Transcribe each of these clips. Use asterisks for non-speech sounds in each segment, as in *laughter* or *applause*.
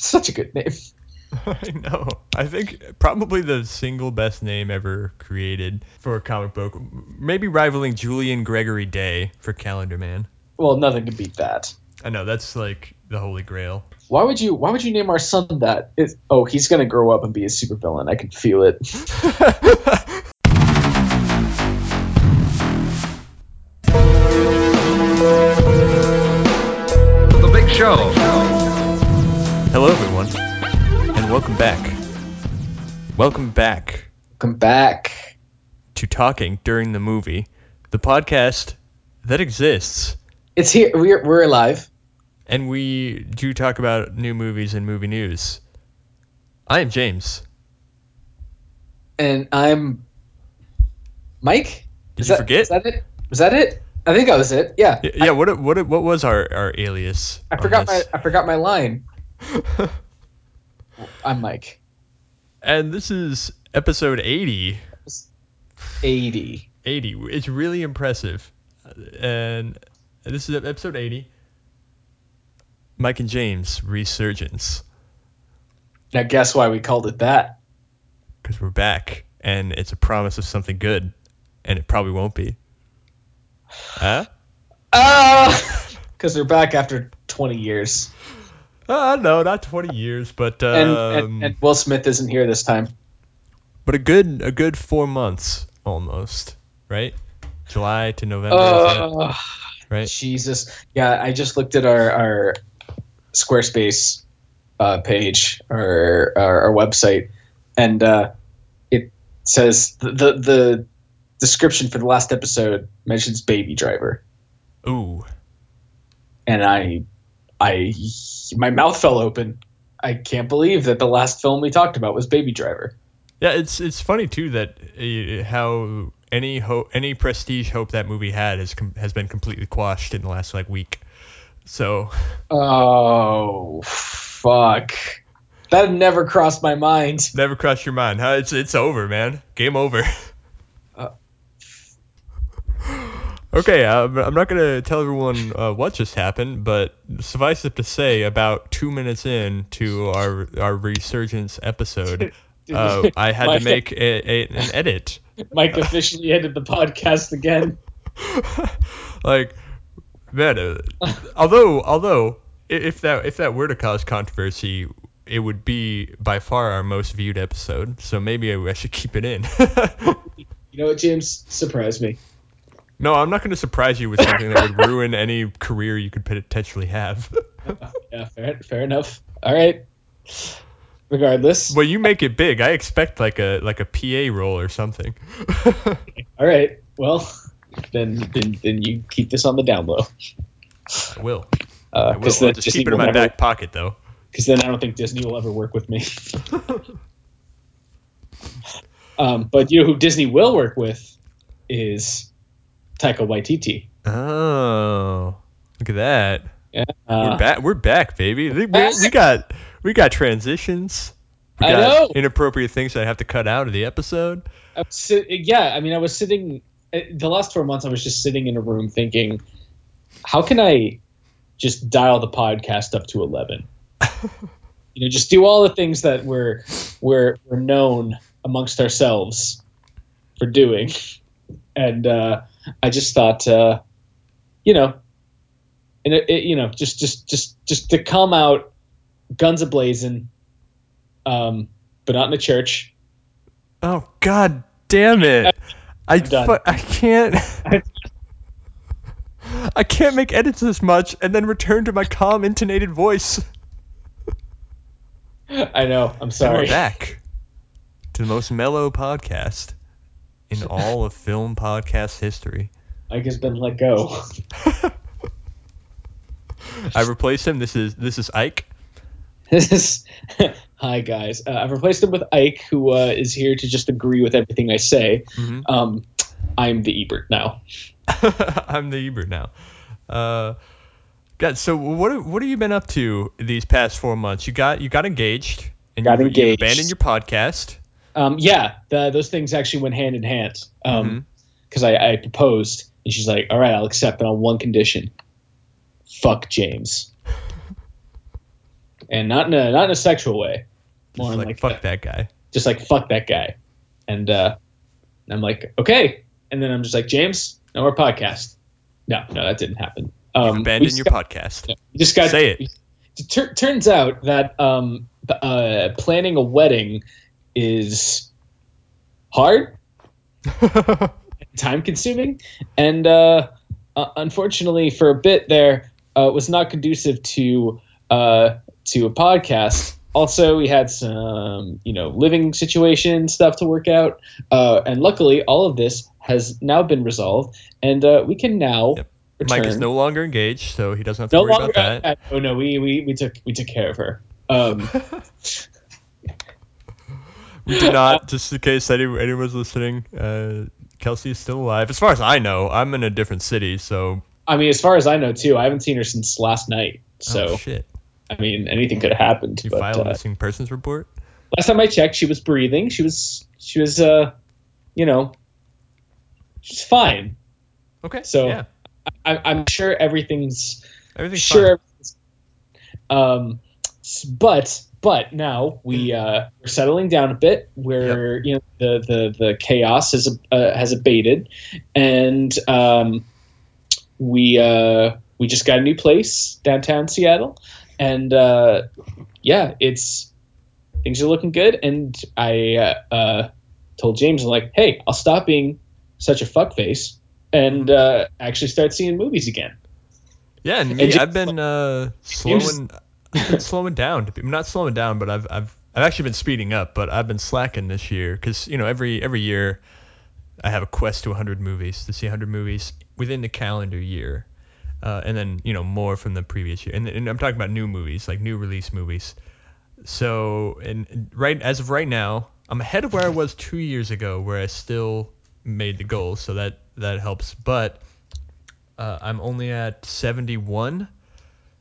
*laughs* Such a good name. *laughs* I know. I think probably the single best name ever created for a comic book, maybe rivaling Julian Gregory Day for Calendar Man. Well, nothing can beat that. I know that's like the holy grail. Why would you? Why would you name our son that? It, oh, he's gonna grow up and be a supervillain. I can feel it. *laughs* welcome back. Welcome back Come back. to Talking During the Movie, the podcast that exists, It's here. We're we're alive. and we do talk about new movies and movie news. I am James. and I'm Mike. Did Is you that- forget? Is that it? Was that it? I think that was it. Yeah. Yeah. what what what was our our alias? I, I forgot my I forgot my line. *laughs* I'm Mike. and this is episode 80. Eighty. 80. It's really impressive. And this is episode 80. Mike and James Resurgence. Now guess why we called it that? Because we're back. And it's a promise of something good. And it probably won't be. Huh? *laughs* Ah, because they're back after 20 years, Uh, no, not 20 years, but um, and, and and Will Smith isn't here this time. but a good a good four months almost, right? July to November, Oh, right? Jesus. Yeah, I just looked at our our Squarespace uh, page or our, our website, and uh, it says the, the the description for the last episode mentions Baby Driver, Ooh, and I I my mouth fell open. I can't believe that the last film we talked about was Baby Driver. yeah. It's it's funny too that uh, how any hope any prestige hope that movie had has com- has been completely quashed in the last like week. So Oh fuck! That never crossed my mind. never crossed your mind, huh? It's it's over, man. Game over. *laughs* Uh. Okay, uh, I'm not gonna tell everyone uh, what just happened, but suffice it to say, about two minutes in to our our resurgence episode, *laughs* uh, I had to make a, a, an edit. Mike officially ended the podcast again. *laughs* like, man, uh, although although if that if that were to cause controversy, it would be by far our most viewed episode. So maybe I, I should keep it in. *laughs* You know what, James? Surprise me. No, I'm not going to surprise you with something that would *laughs* ruin any career you could potentially have. *laughs* Yeah, fair, fair enough. All right. Regardless. well, you make it big. I expect like a like a PA role or something. *laughs* All right. Well, then, then then you keep this on the down low. I will. I will. Because I'll then, just Disney keep it in my never- back pocket though. Because then I don't think Disney will ever work with me. um, but you know who Disney will work with is Taika Waititi. Oh, look at that. Yeah. We're Uh, back. We're back, baby. We, we- we got we got transitions. We I know. inappropriate things that I have to cut out of the episode. I sit- yeah, I mean, I was sitting eh, the last four months. I was just sitting in a room thinking, how can I just dial the podcast up to eleven? *laughs* you know, just do all the things that we're we're we're known amongst ourselves for doing, and uh, I just thought, uh, you know, and it, it, you know, just just just just to come out guns a blazing, um, but not in a church. Oh God damn it! I fu- I can't. *laughs* I can't make edits this much and then return to my calm, intonated voice. I know. I'm And we're back to the most mellow podcast in all of film podcast history. Mike has been let go. *laughs* I replaced him. This is this is Ike. This is *laughs* hi guys. Uh, I've replaced him with Ike, who uh, is here to just agree with everything I say. Mhm. Um, I'm the Ebert now. *laughs* I'm the Ebert now. Uh, God, so what have- what have you been up to these past four months? You got you got engaged and Got you, you engaged. abandoned your podcast. Um, yeah, the, those things actually went hand in hand. Mhm. Um, because I, I proposed, and she's like, "All right, I'll accept, but on one condition: fuck James." and not in a not in a sexual way. More like, like, fuck a, that guy. Just like fuck that guy, and uh, I'm like okay, and then I'm just like James, no more podcast. No, no, that didn't happen. Um, abandon your got, podcast. Yeah, just got say it. it turns out that um, uh, planning a wedding is hard, *laughs* time consuming, and uh, uh, unfortunately, for a bit there, uh, was not conducive to uh, to a podcast. Also, we had some, you know, living situation stuff to work out, uh, and luckily, all of this has now been resolved, and uh, we can now. Yep. Mike is no longer engaged, so he doesn't have to no worry longer, about that. oh no, we, we we took we took care of her. Um, *laughs* we did not. *laughs* Just in case any, anyone's listening, uh, Kelsey is still alive. As far as I know, I'm in a different city, so. I mean, as far as I know, too, I haven't seen her since last night. So. Oh, shit. I mean, anything could have happened. You but, file a uh, missing persons report? Last time I checked, she was breathing. She was, she was, uh, you know, she's fine. Okay. So yeah. I, am sure everything's. Everything's sure. Everything's, um, but but now we uh, we're settling down a bit. Where yep. you know the the the chaos has uh, has abated, and um, we uh, we just got a new place downtown Seattle, and uh, yeah, it's things are looking good. And I uh, uh, told James, I'm like, hey, I'll stop being such a fuckface and mm-hmm. uh, actually start seeing movies again. Yeah, and me, and James, I've been uh, slowing, I've been slowing down. I'm not slowing down, but I've I've I've actually been speeding up, but I've been slacking this year because you know every every year I have a quest to 100 movies to see 100 movies within the calendar year uh, and then you know more from the previous year. And, and, I'm talking about new movies, like new release movies. So and right as of right now, I'm ahead of where I was two years ago, where I still made the goal, so that that helps. But uh, I'm only at 71,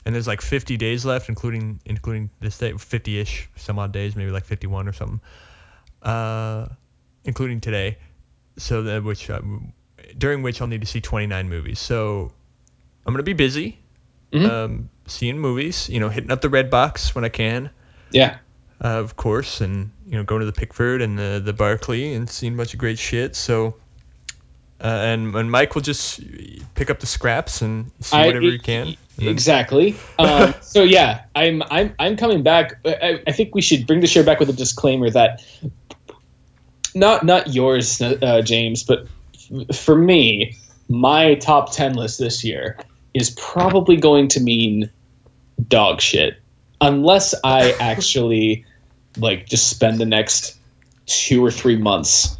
and there's like 50 days left, including including this day, 50ish, some odd days, maybe like 51 or something, uh, including today. So that which uh, during which I'll need to see 29 movies. So I'm gonna be busy, mm-hmm. um, seeing movies. You know, hitting up the Redbox when I can. Yeah. Uh, of course, and you know, going to the Pickford and the the Barclay and seeing a bunch of great shit. So, uh, and and Mike will just pick up the scraps and see I, whatever he can. Exactly. *laughs* um, so yeah, I'm I'm I'm coming back. I, I think we should bring the show back with a disclaimer that not not yours, uh, James, but for me, my top ten list this year is probably going to mean dog shit unless I *laughs* actually like just spend the next two or three months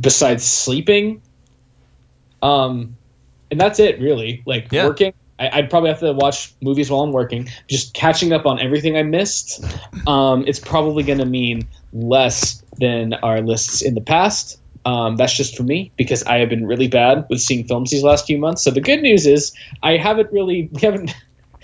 besides sleeping. Um, and that's it really. Like yeah. working, I, would probably have to watch movies while I'm working, just catching up on everything I missed. Um, it's probably going to mean less than our lists in the past. Um, that's just for me because I have been really bad with seeing films these last few months. So the good news is I haven't really *laughs* we haven't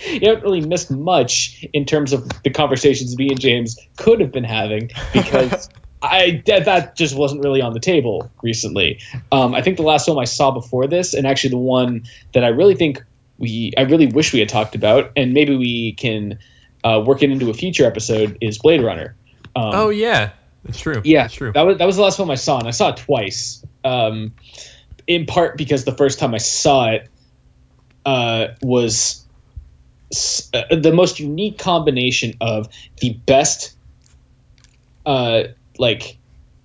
you haven't really missed much in terms of the conversations me and James could have been having because *laughs* I that just wasn't really on the table recently. Um, I think the last film I saw before this, and actually the one that I really think we I really wish we had talked about, and maybe we can uh, work it into a future episode, is Blade Runner. Um, oh yeah, it's true. Yeah, it's true. That was that was the last film I saw, and I saw it twice. Um, in part because the first time I saw it uh, was uh, the most unique combination of the best, uh, like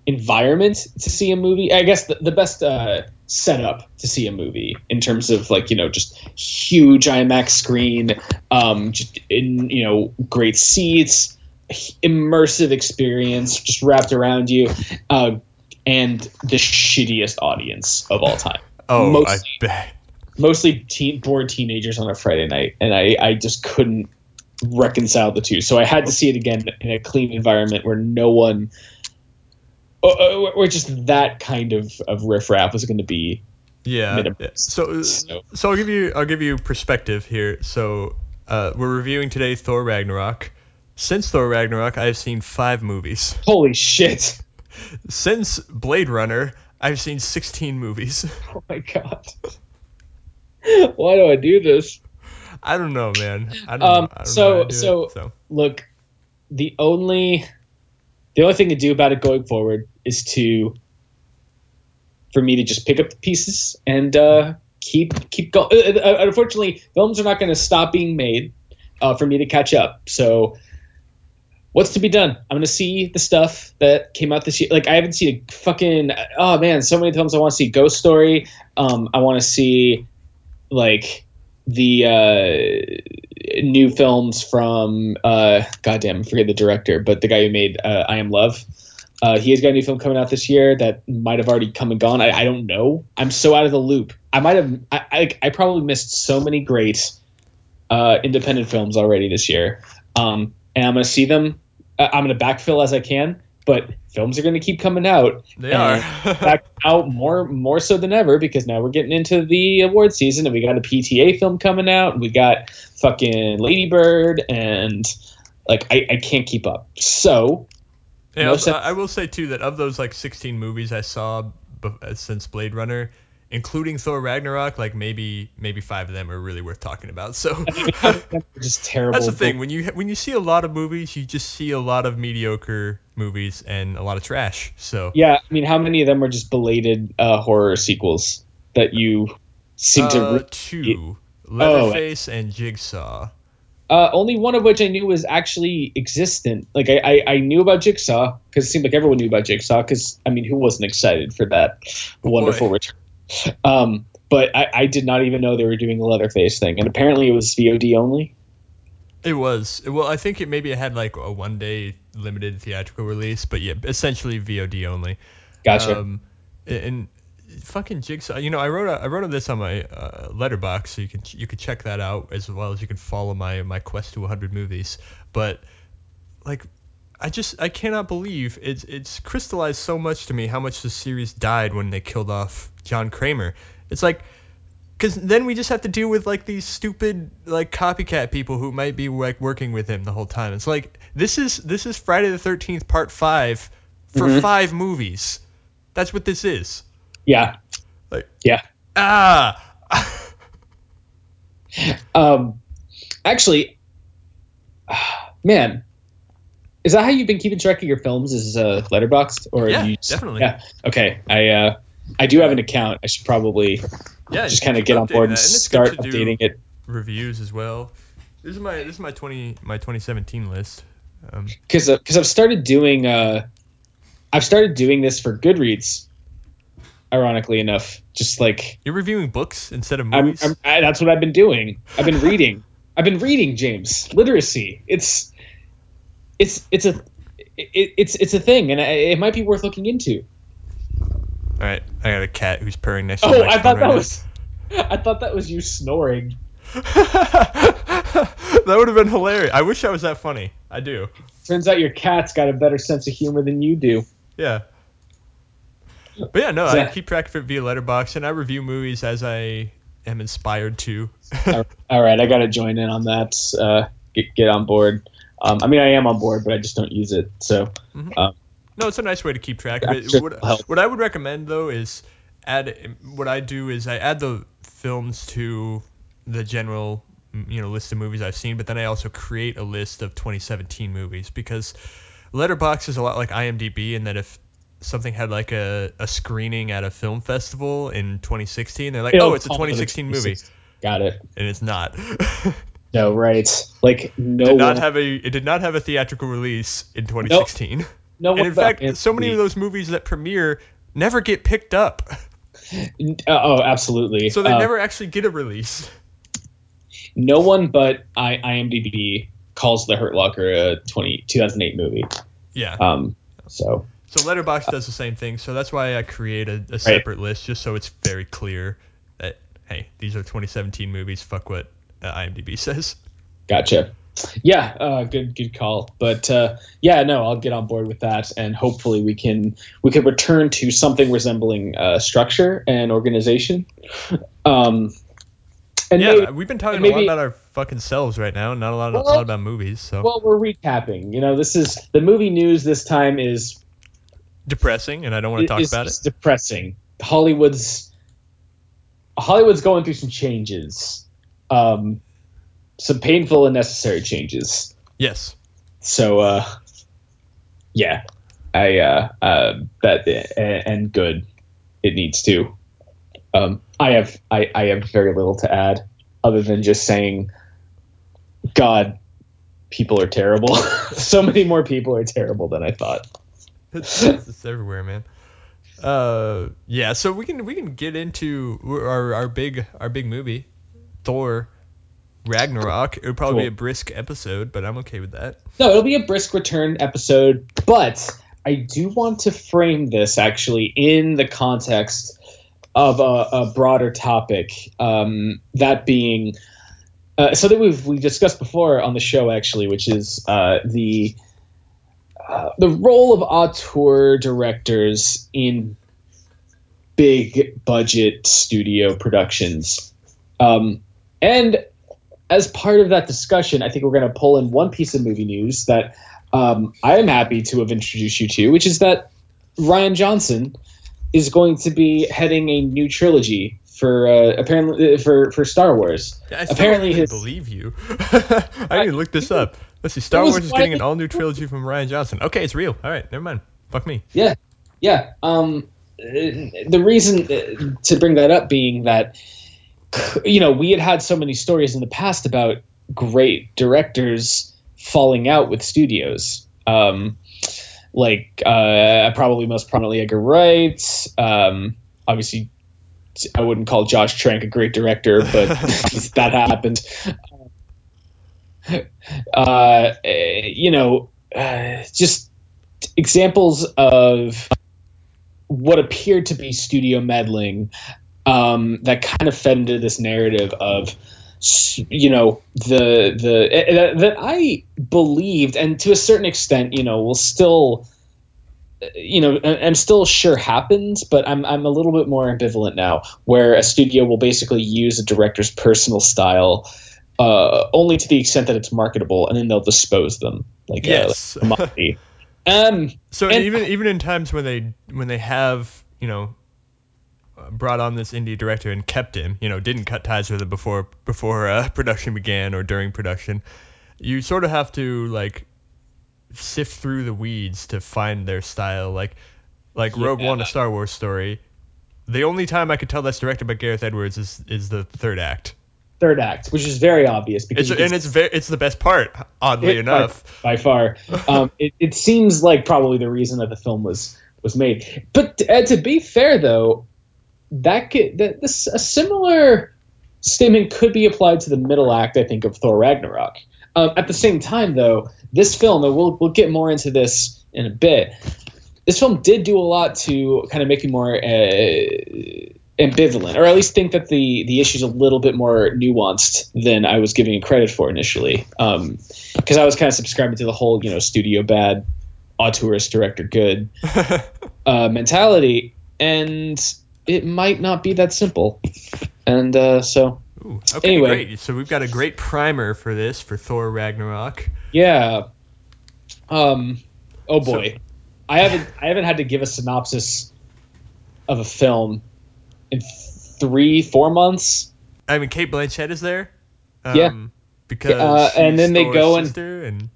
environment to see a movie. I guess the, the best uh, setup to see a movie in terms of like you know just huge IMAX screen, um, just in you know great seats immersive experience just wrapped around you, uh, and the shittiest audience of all time. Oh, mostly, I bet. Mostly teen, bored teenagers on a Friday night, and I, I just couldn't reconcile the two. So I had to see it again in a clean environment where no one, or, uh, uh, just that kind of of riffraff was going to be. Yeah. So, so, so I'll give you I'll give you perspective here. So uh, we're reviewing today Thor Ragnarok. Since Thor Ragnarok, I've seen five movies. Holy shit. Since Blade Runner, I've seen 16 movies. Oh my god. *laughs* Why do I do this? I don't know, man. I don't um, know. I don't so, so, so look, the only the only thing to do about it going forward is to for me to just pick up the pieces and uh, keep keep going. Uh, uh, unfortunately, films are not going to stop being made uh, for me to catch up. So, what's to be done? I'm going to see the stuff that came out this year. Like I haven't seen a fucking oh man, so many films I want to see. Ghost Story. Um, I want to see like the uh, new films from uh, goddamn, I forget the director, but the guy who made uh, I Am Love. Uh, he has got a new film coming out this year that might have already come and gone. I, I don't know. I'm so out of the loop. I might have. I, I, I probably missed so many great uh, independent films already this year. Um, and I'm gonna see them. Uh, I'm gonna backfill as I can. But films are gonna keep coming out. They are back out more more so than ever because now we're getting into the award season and we got a PTA film coming out and we got fucking Lady Bird and like I, I can't keep up. So yeah, no also, I will say too that of those like 16 movies I saw since Blade Runner, including Thor Ragnarok, like maybe maybe five of them are really worth talking about. So *laughs* *laughs* just terrible. That's the thing when you when you see a lot of movies, you just see a lot of mediocre movies and a lot of trash. So yeah, I mean, how many of them are just belated uh, horror sequels that you seem uh, to? Re- two, Leatherface oh, and Jigsaw. Uh, only one of which I knew was actually existent. Like I, I, I knew about Jigsaw because it seemed like everyone knew about Jigsaw. Because I mean, who wasn't excited for that oh, wonderful boy. return? Um, but I, I did not even know they were doing the Leatherface thing, and apparently it was VOD only. It was. Well, I think it maybe it had like a one day limited theatrical release, but yeah, essentially VOD only. Gotcha. Um, and fucking Jigsaw. You know, I wrote a, I wrote this on my uh, Letterboxd, so you can you can check that out as well as you can follow my my quest to 100 movies. But like, I just I cannot believe it's it's crystallized so much to me how much the series died when they killed off John Kramer. It's like because then we just have to deal with like these stupid like copycat people who might be like working with him the whole time. It's like this is this is Friday the Thirteenth Part Five for mm-hmm. five movies. That's what this is. Yeah. Like yeah. Ah. *laughs* um, actually, *sighs* man, is that how you've been keeping track of your films? Is uh, Letterboxd or yeah, you, definitely. Yeah. Okay. I uh, I do have an account. I should probably yeah just kind of get on board and, and start updating it. Reviews as well. This is my this is my twenty my 2017 list. Because um, because uh, I've started doing uh, I've started doing this for Goodreads ironically enough. Just like you're reviewing books instead of movies. I'm, I'm, I, that's what I've been doing. I've been reading. I've been reading, James. Literacy. It's it's it's a it, it's it's a thing, and it might be worth looking into. All right, I got a cat who's purring next to oh, me. Oh, I thought right that now. was. *laughs* I thought that was you snoring. *laughs* that would have been hilarious. I wish I was that funny. I do. Turns out your cat's got a better sense of humor than you do. Yeah. But yeah, no, I keep track of it via Letterboxd, and I review movies as I am inspired to. *laughs* all right, I got to join in on that. Uh, get get on board. Um, I mean, I am on board, but I just don't use it. So. Mm-hmm. Um, no, it's a nice way to keep track of it. Sure what, what I would recommend though is add. What I do is I add the films to the general you know list of movies I've seen, but then I also create a list of 2017 movies because Letterboxd is a lot like IMDb in that if something had like a, a screening at a film festival in 2016. They're like, It'll oh, it's a 2016 movie. Got it. And it's not. *laughs* no, right. Like no. Did not one... have a. It did not have a theatrical release in 2016. Nope. No. And in fact, so many of those movies that premiere never get picked up. Uh, oh, absolutely. So they uh, never actually get a release. No one but I, IMDb calls The Hurt Locker a 20, 2008 movie. Yeah. Um. So so Letterboxd does the same thing. So that's why I created a, a separate right. list just so it's very clear that hey, these are 2017 movies. Fuck what uh, IMDb says. Gotcha. Yeah, uh, good good call. But uh, yeah, no, I'll get on board with that, and hopefully we can we can return to something resembling uh, structure and organization. Um, and yeah, maybe, we've been talking maybe, a lot about our fucking selves right now, not a lot, well, a lot about movies. So well, we're recapping. You know, this is the movie news. This time is depressing, and I don't want to talk about it's it. Depressing. Hollywood's Hollywood's going through some changes, um, some painful and necessary changes. Yes. so uh, yeah, I uh, uh, that and good. It needs to. Um, I have I, I have very little to add other than just saying, God, people are terrible. *laughs* so many more people are terrible than I thought. It's, it's everywhere, man. Uh, yeah. So we can we can get into our our big our big movie, Thor. Ragnarok. It would probably cool. be a brisk episode, but I'm okay with that. No, it'll be a brisk return episode, but I do want to frame this actually in the context of a, a broader topic. Um, that being uh, something we've we discussed before on the show, actually, which is uh, the uh, the role of auteur directors in big budget studio productions. Um, and as part of that discussion, I think we're going to pull in one piece of movie news that um, I am happy to have introduced you to, which is that Rian Johnson is going to be heading a new trilogy for uh, apparently uh, for for Star Wars. I apparently, his, believe you. *laughs* I need to look this up. Let's see. Star Wars is getting an all new trilogy from Rian Johnson. Okay, it's real. All right, never mind. Fuck me. Yeah, yeah. Um, the reason uh, to bring that up being that *sighs* you know we had had so many stories in the past about great directors falling out with studios. Um, like uh, probably most prominently Edgar Wright. Um, obviously I wouldn't call Josh Trank a great director, but *laughs* *laughs* that happened. Uh, you know, uh, just examples of what appeared to be studio meddling um, that kind of fed into this narrative of you know the the uh, that I believed and to a certain extent you know will still you know, I'm still sure happens, but I'm I'm a little bit more ambivalent now, where a studio will basically use a director's personal style uh, only to the extent that it's marketable, and then they'll dispose them like yes. a, like um. *laughs* So and, even even in times when they when they have you know brought on this indie director and kept him, you know, didn't cut ties with him before before uh, *laughs* production began or during production, you sort of have to like sift through the weeds to find their style. Like like yeah. Rogue One, a Star Wars story. The only time I could tell that's directed by Gareth Edwards is is the third act. Third act, which is very obvious because it's, and it's very it's the best part, oddly enough. By, by far, *laughs* um, it, it seems like probably the reason that the film was was made. But uh, to be fair, though, that could that this a similar statement could be applied to the middle act. I think of Thor Ragnarok. Um, at the same time, though, this film, and we'll we'll get more into this in a bit. This film did do a lot to kind of make me more uh, ambivalent, or at least think that the the issue's a little bit more nuanced than I was giving it credit for initially. Because um, I was kind of subscribing to the whole, you know, studio bad, auteurist director good *laughs* uh, mentality, and it might not be that simple. And uh, so Ooh, okay, anyway, great. So we've got a great primer for this for Thor Ragnarok. Yeah. Um. Oh boy, so, I haven't I haven't had to give a synopsis of a film in three four months. I mean, Cate Blanchett is there. Um, yeah. Because uh, and then they go and and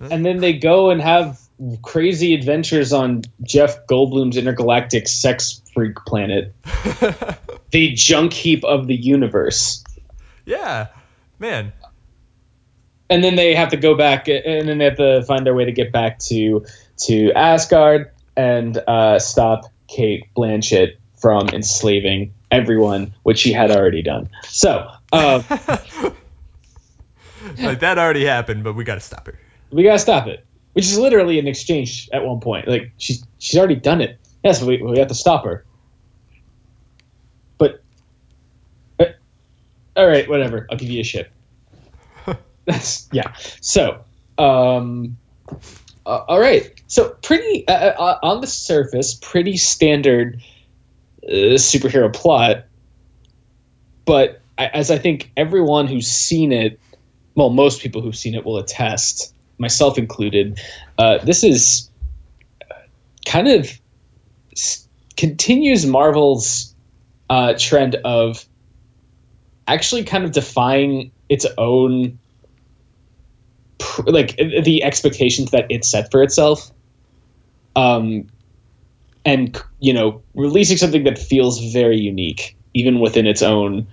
huh? and then they go and have crazy adventures on Jeff Goldblum's intergalactic sex freak planet, *laughs* the junk heap of the universe. Yeah, man. And then they have to go back, and then they have to find their way to get back to to Asgard and uh, stop Cate Blanchett from enslaving everyone, which she had already done. So, uh, *laughs* like that already happened, but we got to stop her. We got to stop it, which is literally an exchange at one point. Like she's she's already done it. Yes, we we have to stop her. All right, whatever. I'll give you a ship. *laughs* That's yeah. So, um, uh, all right. So pretty uh, uh, on the surface, pretty standard uh, superhero plot, but as I think everyone who's seen it, well, most people who've seen it will attest, myself included, uh, this is kind of continues Marvel's uh, trend of actually kind of defying its own like the expectations that it set for itself. Um and you know releasing something that feels very unique even within its own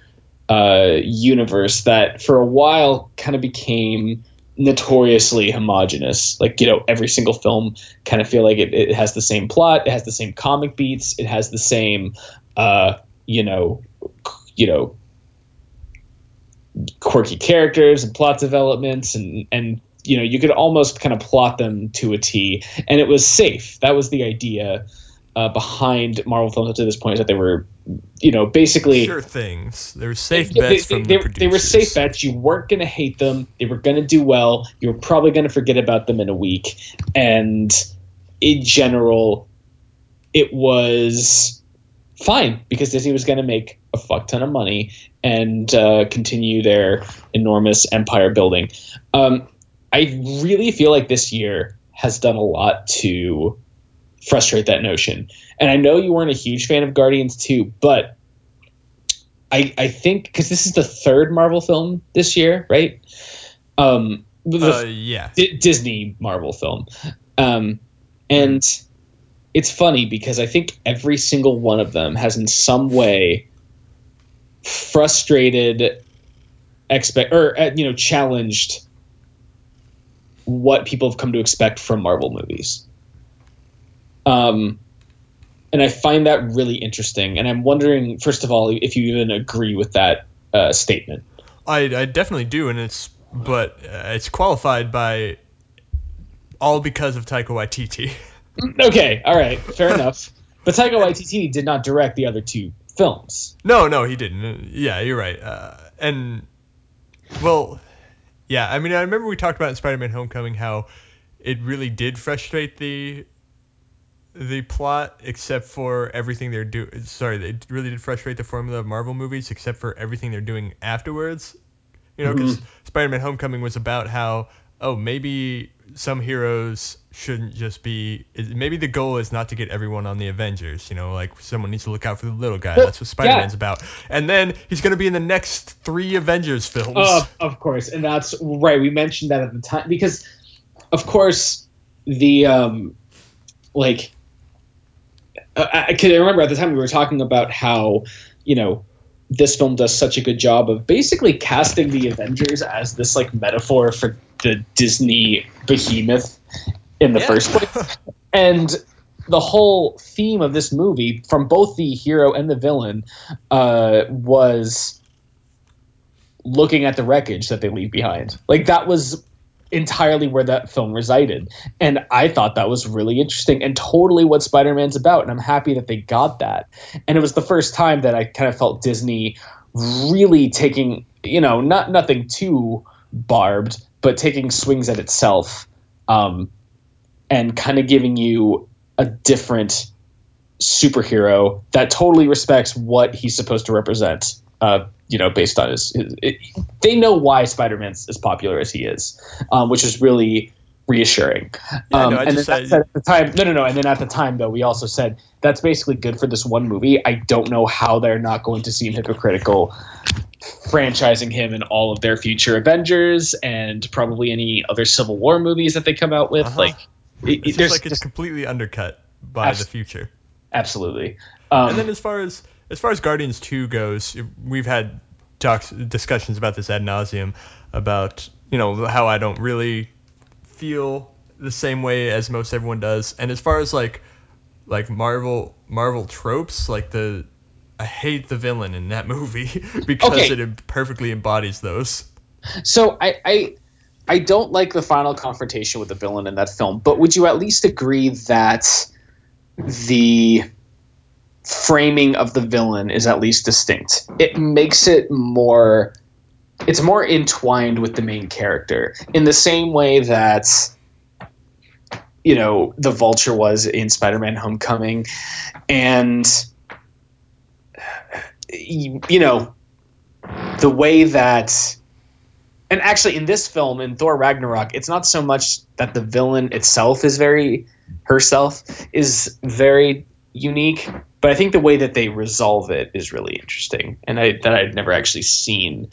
uh universe that for a while kind of became notoriously homogenous. Like you know every single film kind of feel like it, it has the same plot it has the same comic beats it has the same uh you know you know quirky characters and plot developments and and you know you could almost kind of plot them to a T. And it was safe. That was the idea uh, behind Marvel films up to this point is that they were you know basically sure things. They were safe they, bets they, from they, the they were safe bets. You weren't going to hate them. They were going to do well. You were probably going to forget about them in a week. And in general it was fine because Disney was going to make a fuck ton of money and uh, continue their enormous empire building. Um, I really feel like this year has done a lot to frustrate that notion. And I know you weren't a huge fan of Guardians 2, but I, I think because this is the third Marvel film this year, right? Um, the uh, yeah D- Disney Marvel film. Um, and it's funny because I think every single one of them has in some way frustrated expect or uh, you know challenged what people have come to expect from Marvel movies. Um and I find that really interesting and I'm wondering first of all if you even agree with that uh, statement. I, I definitely do and it's but uh, it's qualified by all because of Taika Waititi. *laughs* Mm, okay, all right, fair enough. But Taika Waititi did not direct the other two films. No, no, he didn't. Uh, yeah, you're right. Uh, and well, yeah, I mean, I remember we talked about in Spider-Man: Homecoming how it really did frustrate the the plot, except for everything they're doing. Sorry, it really did frustrate the formula of Marvel movies, except for everything they're doing afterwards. You know, mm-hmm. because Spider-Man: Homecoming was about how oh maybe some heroes shouldn't just be maybe the goal is not to get everyone on the Avengers, you know, like someone needs to look out for the little guy. That's what Spider-Man's yeah. about. And then he's going to be in the next 3 Avengers films. Of, of course, and that's right. We mentioned that at the time because, of course, the um, like, uh, I, I can remember at the time we were talking about how, you know, this film does such a good job of basically casting the Avengers as this like metaphor for the Disney behemoth in the Yeah. first place, *laughs* and the whole theme of this movie, from both the hero and the villain, uh, was looking at the wreckage that they leave behind. Like that was entirely where that film resided. And I thought that was really interesting and totally what Spider-Man's about. And I'm happy that they got that. And it was the first time that I kind of felt Disney really taking, you know, not nothing too barbed, but taking swings at itself. Um, and kind of giving you a different superhero that totally respects what he's supposed to represent. Uh, you know, based on his, his it, they know why Spider-Man's as popular as he is, um, which is really reassuring. Yeah, um, no, and then said- at the time, no, no, no, and then at the time though, we also said that's basically good for this one movie. I don't know how they're not going to seem hypocritical franchising him in all of their future Avengers and probably any other Civil War movies that they come out with. Uh-huh. Like, it, it there's like it's just- completely undercut by Abs- the future. absolutely. Um, and then as far as as far as Guardians Two goes, we've had talks discussions about this ad nauseum about you know how I don't really feel the same way as most everyone does. And as far as like like Marvel Marvel tropes, like the I hate the villain in that *laughs* movie *laughs* because Okay. it perfectly embodies those. So I, I I don't like the final confrontation with the villain in that film, but would you at least agree that the framing of the villain is at least distinct? It makes it more it's more entwined with the main character in the same way that you know the vulture was in spider-man homecoming. And you know the way that and actually in this film in thor ragnarok it's not so much that the villain itself is very herself is very unique but i think the way that they resolve it is really interesting and i that i'd never actually seen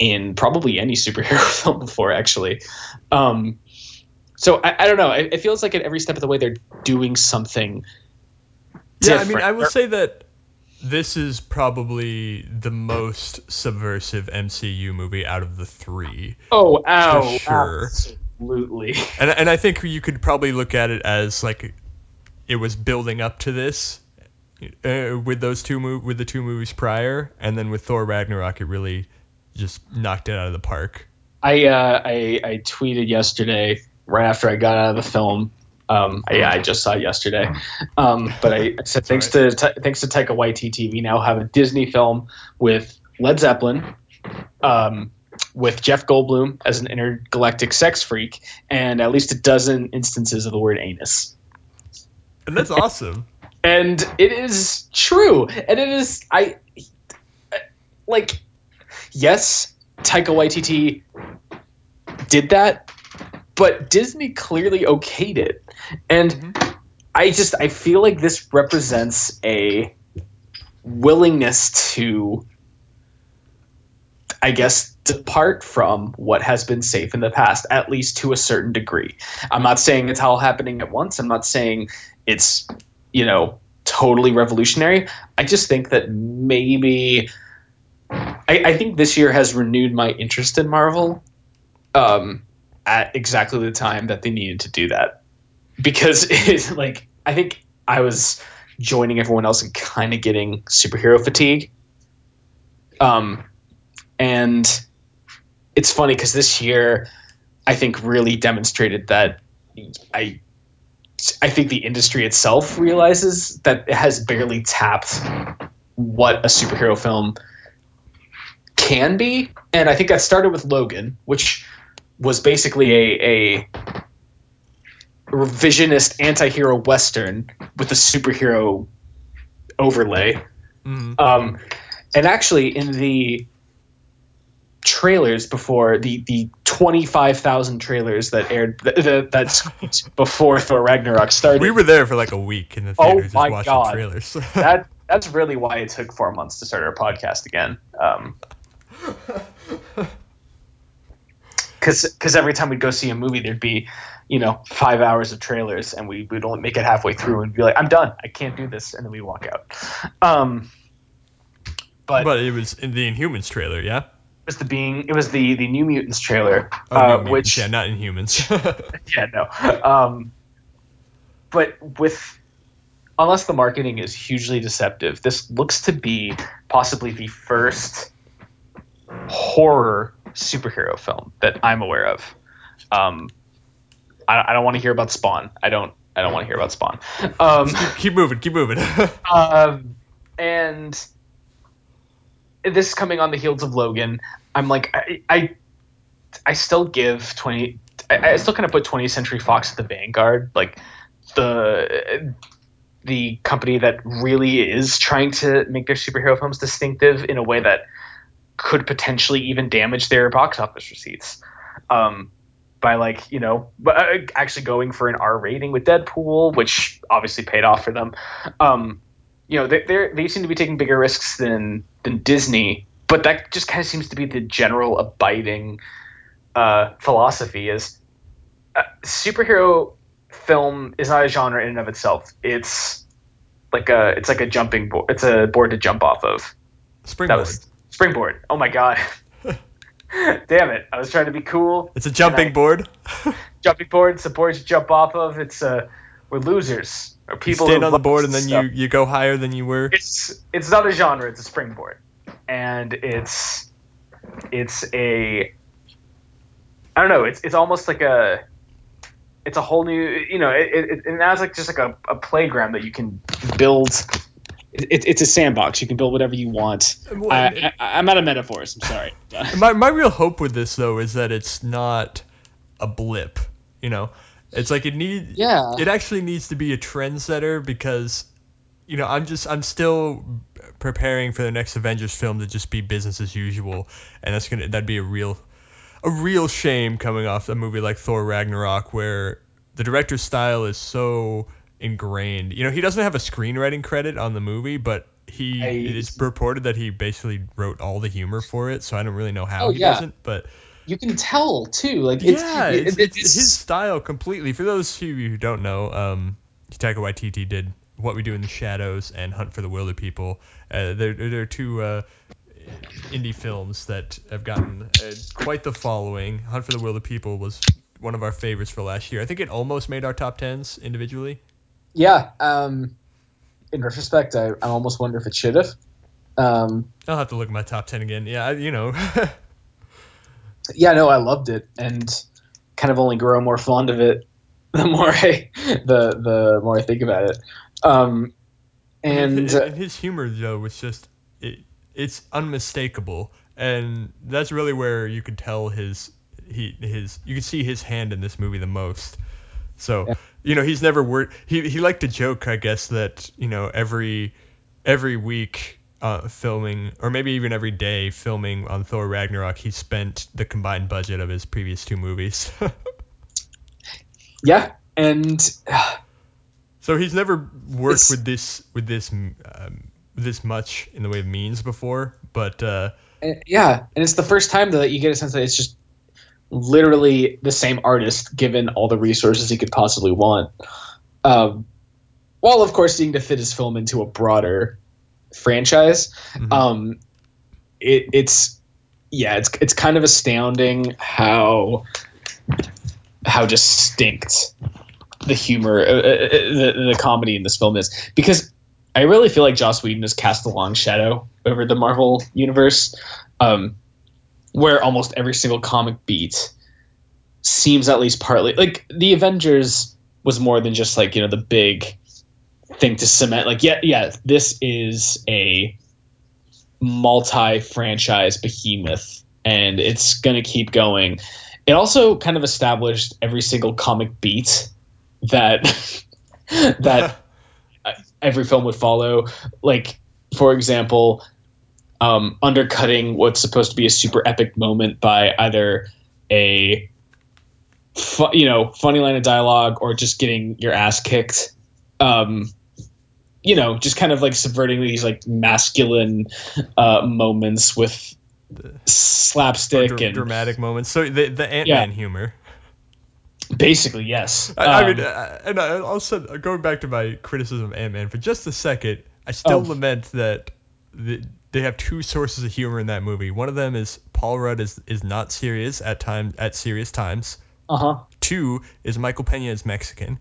in probably any superhero *laughs* film before, actually. Um, so I, I don't know. It, it, feels like at every step of the way they're doing something. Yeah, I mean, I will say that this is probably the most subversive MCU movie out of the three. Oh, ow, sure. absolutely. And and I think you could probably look at it as like it was building up to this uh, with those two mov- with the two movies prior, and then with Thor Ragnarok, it really just knocked it out of the park. I uh, I, I tweeted yesterday right after I got out of the film. Um, yeah, I just saw it yesterday. Um, but I, said thanks right. to thanks to Taika Waititi, we now have a Disney film with Led Zeppelin, um, with Jeff Goldblum as an intergalactic sex freak, and at least a dozen instances of the word anus. And that's awesome. and it is true, and it is I like yes, Taika Waititi did that, but Disney clearly okayed it. And mm-hmm. I just I feel like this represents a willingness to I guess depart from what has been safe in the past, at least to a certain degree. I'm not saying it's all happening at once. I'm not saying it's, you know, totally revolutionary. I just think that maybe I, I think this year has renewed my interest in Marvel. Um, at exactly the time that they needed to do that because *laughs* it's like I think I was joining everyone else and kind of getting superhero fatigue. Um, and it's funny because this year I think really demonstrated that I I think the industry itself realizes that it has barely tapped what a superhero film can be, and I think that started with Logan, which was basically a, a revisionist anti-hero western with a superhero overlay. Mm-hmm. Um, and actually, in the trailers before the the 25,000 trailers that aired th- that's *laughs* before Thor Ragnarok started. We were there for like a week in the theater oh just my watching God. trailers. *laughs* that that's really why it took 4 months to start our podcast again. Um, because every time we'd go see a movie, there'd be, you know, five hours of trailers, and we would only make it halfway through and be like, "I'm done, I can't do this," and then we walk out. Um, but but it was in the Inhumans trailer, yeah. It was the being it was the the New Mutants trailer, oh, uh, Mutants, which yeah, not Inhumans. *laughs* yeah, no. Um, but with unless the marketing is hugely deceptive, this looks to be possibly the first horror superhero film that I'm aware of. Um, I, I don't want to hear about Spawn. I don't. I don't want to hear about Spawn. Um, keep, keep, moving. Keep moving. *laughs* um, and this is coming on the heels of Logan. I'm like, I, I, I still give twenty. I, I still kind of put 20th Century Fox at the vanguard, like the the company that really is trying to make their superhero films distinctive in a way that could potentially even damage their box office receipts. Um, by like you know uh, actually going for an R rating with Deadpool, which obviously paid off for them. Um, you know they they seem to be taking bigger risks than than Disney, but that just kind of seems to be the general abiding uh, philosophy is uh, superhero film is not a genre in and of itself. It's like a it's like a jumping board. It's a board to jump off of. Springboard. Springboard. Oh my god. *laughs* Damn it! I was trying to be cool. It's a jumping I, board. *laughs* jumping board. It's a board you jump off of. It's uh, we're losers or people. You stand on the board and then stuff. you you go higher than you were. It's it's not a genre. It's a springboard, and it's it's a I don't know. It's it's almost like a it's a whole new you know it, it, it now it's like just like a, a playground that you can build it, it's a sandbox. You can build whatever you want. Well, I, am out of metaphors. I'm sorry. *laughs* my my real hope with this though is that it's not a blip. You know, it's like it needs. Yeah. It actually needs to be a trendsetter because, you know, I'm just I'm still preparing for the next Avengers film to just be business as usual, and that's gonna that'd be a real, a real shame coming off a movie like Thor Ragnarok where the director's style is so ingrained. You know, he doesn't have a screenwriting credit on the movie, but he I- it's reported that he basically wrote all the humor for it, so I don't really know how Oh, he yeah. doesn't. But You can tell too. Like it's, yeah, it- it's, it's it's- his style completely. For those of you who don't know, um, Taika Waititi did What We Do in the Shadows and Hunt for the Wilderpeople. Uh, they're, they're two uh, indie films that have gotten uh, quite the following. Hunt for the Wilderpeople was one of our favorites for last year. I think it almost made our top tens individually. Yeah. Um, in retrospect, I, I almost wonder if it should have. Um, I'll have to look at my top ten again. Yeah, you know. *laughs* yeah, no, I loved it, and kind of only grow more fond of it *laughs* the more I the the more I think about it. Um, and his, his humor though was just it, it's unmistakable and that's really where you could tell his he his you can see his hand in this movie the most so Yeah. You know he's never worked he, he liked to joke i guess that you know every every week uh, filming or maybe even every day filming on thor ragnarok he spent the combined budget of his previous two movies. *laughs* Yeah, and *sighs* So he's never worked with this with this um, this much in the way of means before, but uh, And- yeah, and it's the first time that you get a sense that it's just literally the same artist given all the resources he could possibly want. Um, while of course seeking to fit his film into a broader franchise, mhm. um, it, it's yeah, it's it's kind of astounding how how distinct the humor, uh, uh, uh, the, the comedy in this film is because I really feel like Joss Whedon has cast a long shadow over the Marvel universe, um, where almost every single comic beat seems at least partly like the Avengers was more than just like you know the big thing to cement. Like yeah, yeah, this is a multi-franchise behemoth, and it's gonna keep going. It also kind of established every single comic beat that *laughs* that *laughs* every film would follow. Like, for example, um, undercutting what's supposed to be a super epic moment by either a fu- you know funny line of dialogue or just getting your ass kicked. Um, you know, just kind of like subverting these like masculine uh, moments with slapstick dra- and dramatic moments. So the the Ant Man humor. basically yes. I, I Um, mean, uh, and I also going back to my criticism of Ant Man for just a second, I still Oh. lament that the, they have two sources of humor in that movie. One of them is Paul Rudd is is not serious at time at serious times. uh-huh. Two is Michael Pena is Mexican.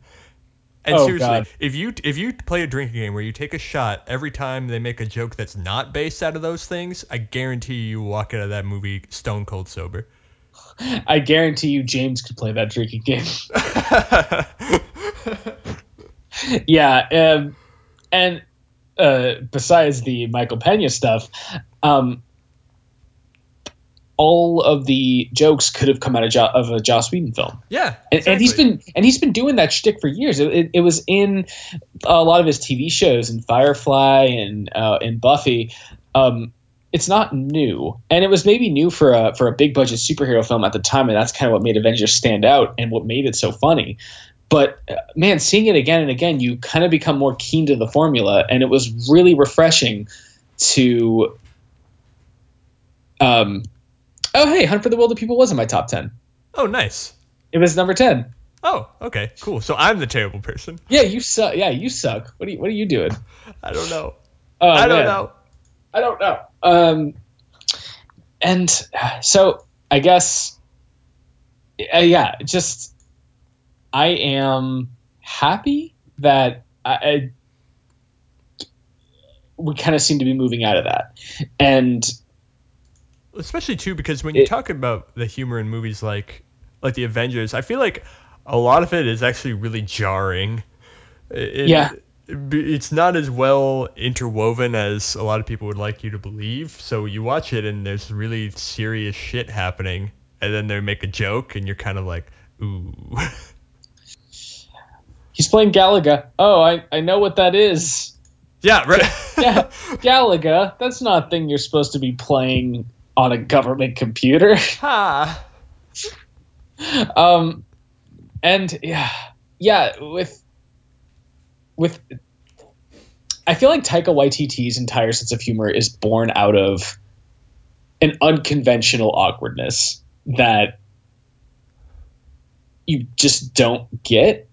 And Oh, seriously, God. if you if you play a drinking game where you take a shot every time they make a joke that's not based out of those things, I guarantee you walk out of that movie stone cold sober. I guarantee you James could play that drinking game. *laughs* *laughs* yeah, um, and uh, besides the Michael Pena stuff, um, all of the jokes could have come out of, jo- of a Joss Whedon film, yeah, and, and he's exactly. been and he's been doing that shtick for years. It, it, it was in a lot of his TV shows, in Firefly and uh, in Buffy. Um, it's not new, and it was maybe new for a for a big budget superhero film at the time, and that's kind of what made Avengers stand out and what made it so funny. But uh, man, seeing it again and again, you kind of become more keen to the formula, and it was really refreshing to. Um, oh hey, Hunt for the Wilderpeople was in my top ten. Oh, nice. It was number ten. Oh, okay, cool. So I'm the terrible person. Yeah, you suck. Yeah, you suck. What are you What are you doing? *laughs* I don't know. Oh, I don't man. know. I don't know. Um, and so I guess, uh, yeah, just I am happy that I, I we kind of seem to be moving out of that, and especially too because when you It- talk about the humor in movies like like the Avengers, I feel like a lot of it is actually really jarring. It- Yeah. it's not as well interwoven as a lot of people would like you to believe. So you watch it and there's really serious shit happening, and then they make a joke, and you're kind of like, ooh. *laughs* he's playing Galaga. Oh, I I know what that is. yeah, right. *laughs* Yeah, *laughs* Galaga. That's not a thing you're supposed to be playing on a government computer. *laughs* ha. um and yeah yeah with with I feel like Taika Waititi's entire sense of humor is born out of an unconventional awkwardness that you just don't get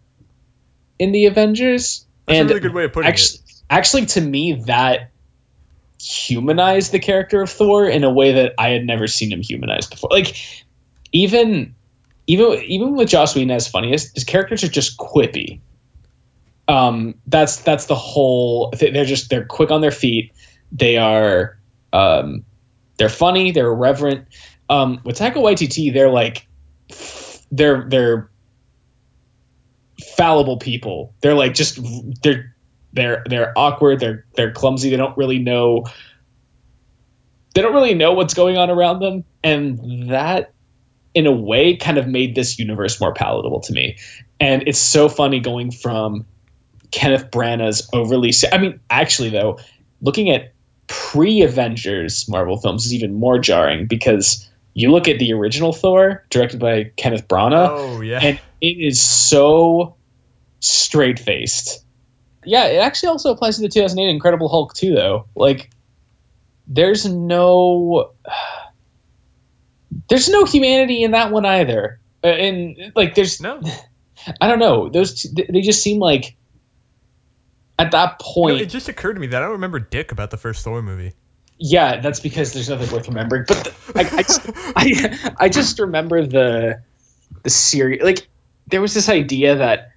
in the Avengers. That's and a really good way of putting actually, it. actually, to me, that humanized the character of Thor in a way that I had never seen him humanized before. Like even even even with Joss Whedon as funniest, his characters are just quippy. Um, that's that's the whole. They're just they're quick on their feet. They are um, they're funny. They're irreverent. Um, with Taika Waititi, they're like they're they're fallible people. They're like just they're they're they're awkward. They're they're clumsy. They don't really know. They don't really know what's going on around them, and that, in a way, kind of made this universe more palatable to me. And it's so funny going from Kenneth Branagh's overly. I mean, actually, though, looking at pre-Avengers Marvel films is even more jarring because you look at the original Thor, directed by Kenneth Branagh, Oh yeah. and it is so straight faced. Yeah, it actually also applies to the 2008 Incredible Hulk too, though. Like, there's no, *sighs* there's no humanity in that one either. Uh, and like, there's no. *laughs* I don't know. Those two, they just seem like at that You know, point. it just occurred to me that I don't remember dick about the first Thor movie. yeah, that's because there's nothing worth remembering. But the, I, I, just, I, *laughs* I just remember the the series. Like there was this idea that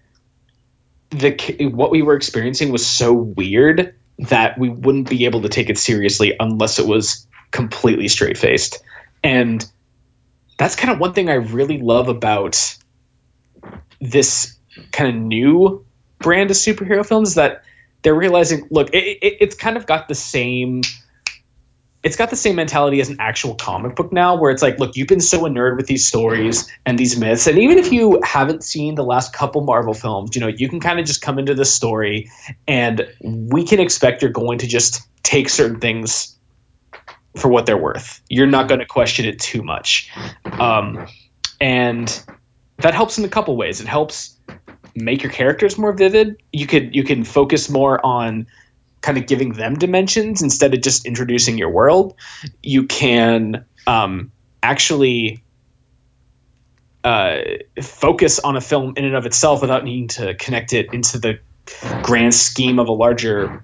the what we were experiencing was so weird that we wouldn't be able to take it seriously unless it was completely straight faced, and that's kind of one thing I really love about this kind of new brand of superhero films that they're realizing look it, it, it's kind of got the same it's got the same mentality as an actual comic book now where it's like look you've been so enamored with these stories and these myths and even if you haven't seen the last couple marvel films you know you can kind of just come into the story and we can expect you're going to just take certain things for what they're worth. You're not going to question it too much. Um, and that helps in a couple ways. It helps make your characters more vivid. You could you can focus more on kind of giving them dimensions instead of just introducing your world you can um, actually uh, focus on a film in and of itself without needing to connect it into the grand scheme of a larger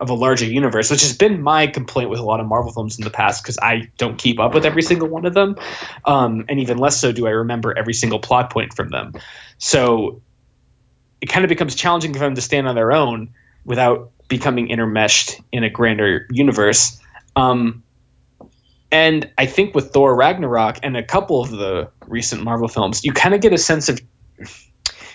of a larger universe which has been my complaint with a lot of marvel films in the past because i don't keep up with every single one of them. Um, and even less so do i remember every single plot point from them. So it kind of becomes challenging for them to stand on their own without becoming intermeshed in a grander universe. Um, and I think with Thor Ragnarok and a couple of the recent Marvel films, you kind of get a sense of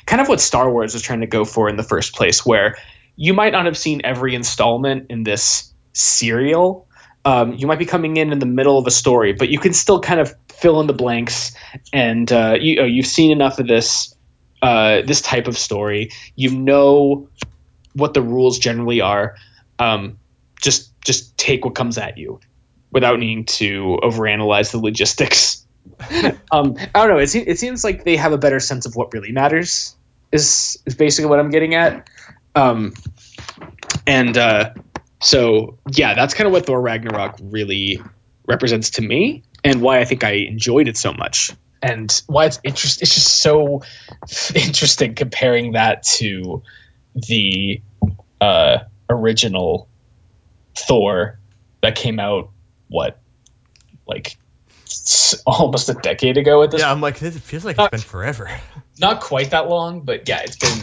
kind of what Star Wars was trying to go for in the first place, where you might not have seen every installment in this serial. Um, you might be coming in in the middle of a story, but you can still kind of fill in the blanks, and uh, you, you've seen enough of this uh, this type of story. You know what the rules generally are. Um, just just take what comes at you without needing to overanalyze the logistics. *laughs* um, I don't know. It, it seems like they have a better sense of what really matters. Is is basically what I'm getting at. Um, and uh, so yeah, that's kind of what Thor Ragnarok really represents to me, and why I think I enjoyed it so much, and why it's interest. It's just so interesting comparing that to the uh, original Thor that came out what like s- almost a decade ago at this Yeah, I'm like, this feels like Uh, it's been forever. *laughs* not quite that long but yeah it's been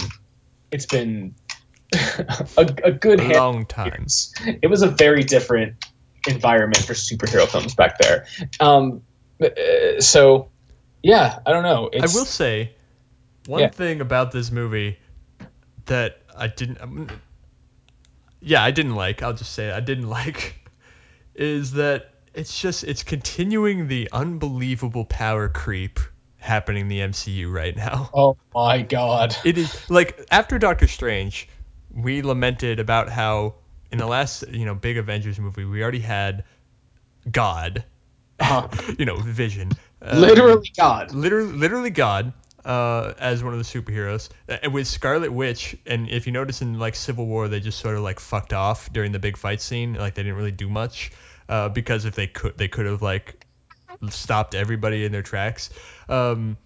it's been *laughs* a, a good A long time. it was a very different environment for superhero films back there um uh, so yeah i don't know I will say one Yeah. thing about this movie that I didn't. um, yeah, I didn't like. I'll just say it, I didn't *laughs* like is that it's just it's continuing the unbelievable power creep happening in the MCU right now. *laughs* oh my god It is like after Doctor Strange, we lamented about how in the last you know big Avengers movie we already had God, Uh-huh. *laughs* you know Vision, um, literally god literally literally God. Uh, as one of the superheroes uh, with Scarlet Witch. And if you notice in like Civil War, they just sort of like fucked off during the big fight scene. Like they didn't really do much uh, because if they could, they could have like stopped everybody in their tracks. Um,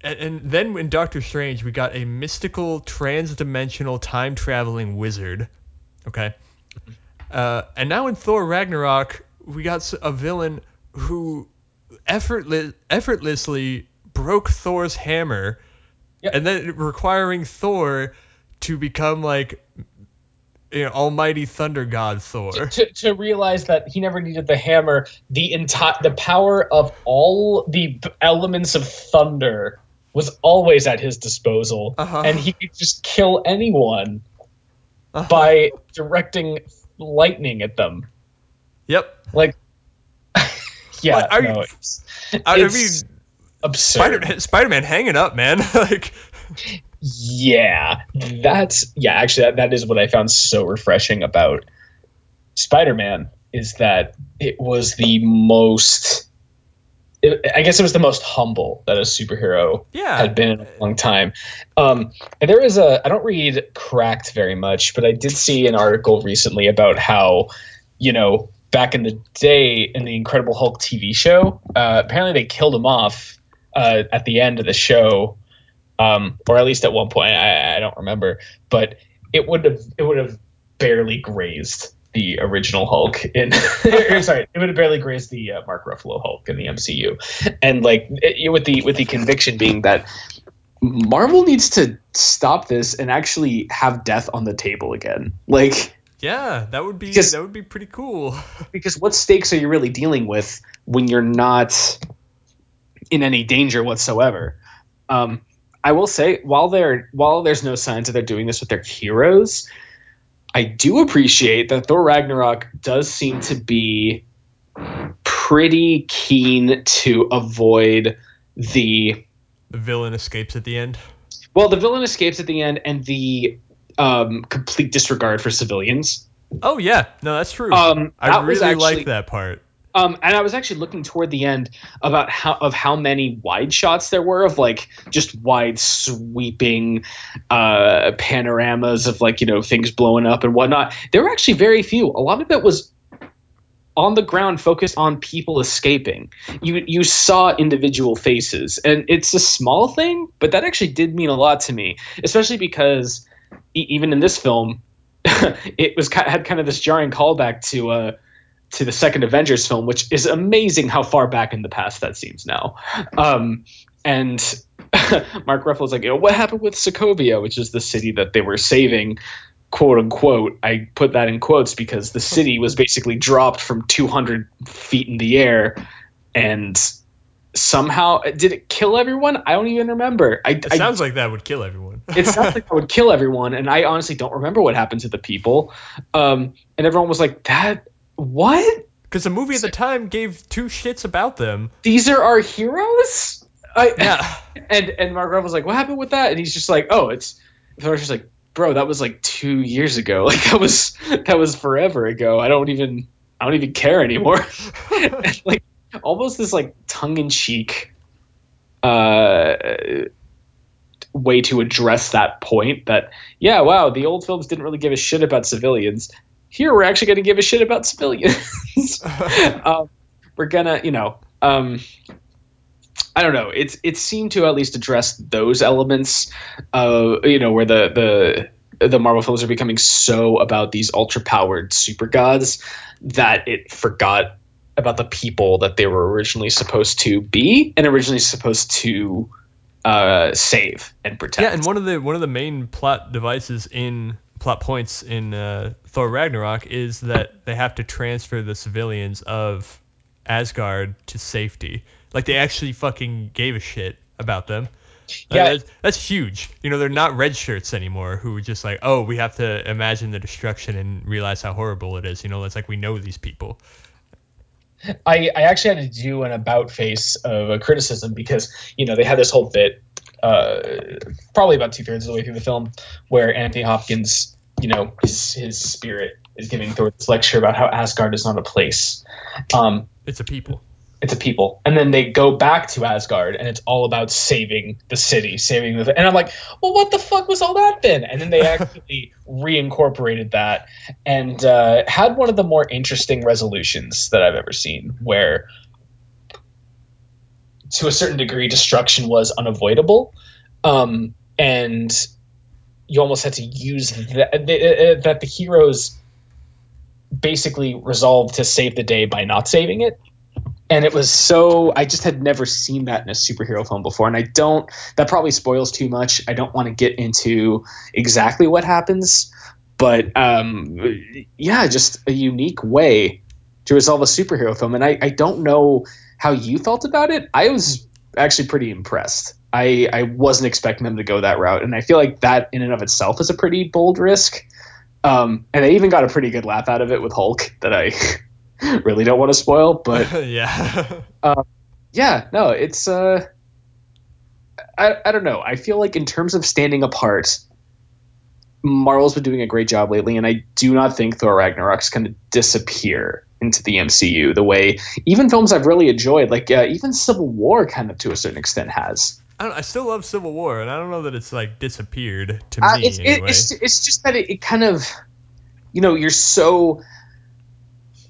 and, and then in Doctor Strange, we got a mystical, trans-dimensional, time-traveling wizard. Okay. Uh, and now in Thor Ragnarok, we got a villain who effortless, effortlessly broke Thor's hammer, yep. and then requiring Thor to become like you know, almighty thunder god Thor. To, to, to, realize that he never needed the hammer, the entire the power of all the elements of thunder was always at his disposal, uh-huh. and he could just kill anyone uh-huh. by directing lightning at them. Yep. Like, *laughs* yeah, no, you, I, mean, absurd. Spider-Man, Spider-Man hanging up, man. *laughs* like, yeah, that's yeah. Actually, that, that is what I found so refreshing about Spider-Man is that it was the most. It, I guess it was the most humble that a superhero yeah. had been in a long time. Um, and there is a I don't read Cracked very much, but I did see an article recently about how you know back in the day in the Incredible Hulk TV show, uh, apparently they killed him off uh, at the end of the show, um, or at least at one point. I, I don't remember, but it would have it would have barely grazed the original Hulk in. *laughs* sorry, it would have barely grazed the uh, Mark Ruffalo Hulk in the MCU, and like it, with the with the conviction being that Marvel needs to stop this and actually have death on the table again. Like yeah, that would be because, that would be pretty cool. *laughs* because what stakes are you really dealing with when you're not in any danger whatsoever. Um, I will say, while there while there's no signs that they're doing this with their heroes, I do appreciate that Thor Ragnarok does seem to be pretty keen to avoid the the villain escapes at the end. Well, the villain escapes at the end, and the um, complete disregard for civilians. Oh yeah, no, that's true. Um, that I really actually, like that part. Um, and I was actually looking toward the end about how of how many wide shots there were of like just wide sweeping uh, panoramas of like you know things blowing up and whatnot. There were actually very few. A lot of it was on the ground focused on people escaping. You you saw individual faces, and it's a small thing, but that actually did mean a lot to me, especially because e- even in this film, *laughs* it was had kind of this jarring callback to. Uh, to the second Avengers film, which is amazing how far back in the past that seems now. Um, and *laughs* Mark Ruffalo's like, you know, what happened with Sokovia, which is the city that they were saving, quote unquote. I put that in quotes because the city was basically dropped from 200 feet in the air, and somehow did it kill everyone? I don't even remember. I, it sounds like that would kill everyone. it sounds like *laughs* that would kill everyone, and I honestly don't remember what happened to the people. Um, and everyone was like, that what? Because the movie at the time gave two shits about them. These are our heroes. I, yeah. *laughs* And and Mark was like, "What happened with that?" And he's just like, "Oh, it's." I was just like, "Bro, that was like two years ago. *laughs* Like that was that was forever ago. I don't even I don't even care anymore." *laughs* like almost this like tongue in cheek uh way to address that point that yeah wow the old films didn't really give a shit about civilians here we're actually going to give a shit about civilians. *laughs* um, we're gonna, you know, um, I don't know. It's it seemed to at least address those elements, uh, you know, where the the the Marvel films are becoming so about these ultra powered super gods that it forgot about the people that they were originally supposed to be and originally supposed to uh, save and protect. Yeah, and one of the one of the main plot devices in plot points in uh, Thor Ragnarok is that they have to transfer the civilians of Asgard to safety. Like they actually fucking gave a shit about them. Yeah, uh, that's, that's, huge. You know, they're not red shirts anymore who are just like, oh, we have to imagine the destruction and realize how horrible it is. You know, it's like we know these people. I, I actually had to do an about face of a criticism because you know they had this whole bit uh, probably about two thirds of the way through the film where Anthony Hopkins you know his his spirit is giving Thor this lecture about how Asgard is not a place. Um, it's a people. it's a people, and then they go back to Asgard, and it's all about saving the city, saving the. And I'm like, well, what the fuck was all that then? And then they *laughs* actually reincorporated that and uh, had one of the more interesting resolutions that I've ever seen, where to a certain degree, destruction was unavoidable, um, and you almost had to use that, uh, that the heroes basically resolved to save the day by not saving it. And it was so i just had never seen that in a superhero film before. And i don't that probably spoils too much. I don't want to get into exactly what happens. But um, yeah just a unique way to resolve a superhero film. And I, I don't know how you felt about it i was actually pretty impressed. I, I wasn't expecting them to go that route and i feel like that in and of itself is a pretty bold risk. Um, and they even got a pretty good laugh out of it with hulk that i *laughs* really don't want to spoil, but *laughs* yeah, *laughs* uh, yeah, no, it's uh, I I don't know. I feel like in terms of standing apart, Marvel's been doing a great job lately, and I do not think Thor Ragnarok's going to disappear into the MCU the way even films I've really enjoyed, like uh, even Civil War, kind of to a certain extent has. I, I, still love Civil War, and I don't know that it's like disappeared to uh, me. It's, anyway. it's, it's just that it, it kind of, you know, you're so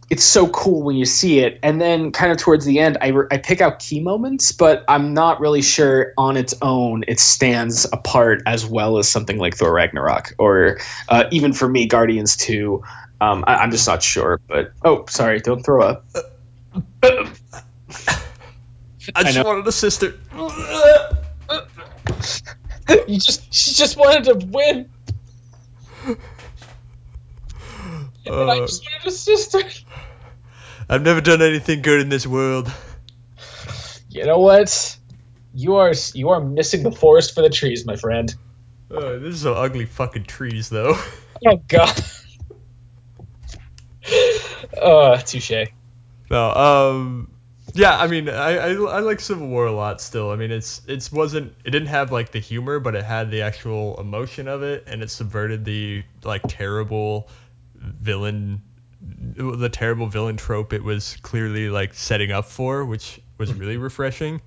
it's so cool when you see it. And then kind of towards the end I, re- I pick out key moments but i'm not really sure on its own it stands apart as well as something like thor ragnarok or uh, even for me guardians 2 um, I, am just not sure but oh sorry don't throw up. I just I wanted a sister. *laughs* You just she just wanted to win uh, I just wanted a sister. *laughs* I've never done anything good in this world. You know what? You are you are missing the forest for the trees, my friend. Uh, this is some ugly fucking trees, though. *laughs* Oh god. *laughs* uh, touche. No, um, yeah, I mean, I, I, I like Civil War a lot still. I mean, it's it's wasn't it didn't have like the humor, but it had the actual emotion of it, and it subverted the like terrible villain the terrible villain trope it was clearly like setting up for, which was mm-hmm. really refreshing.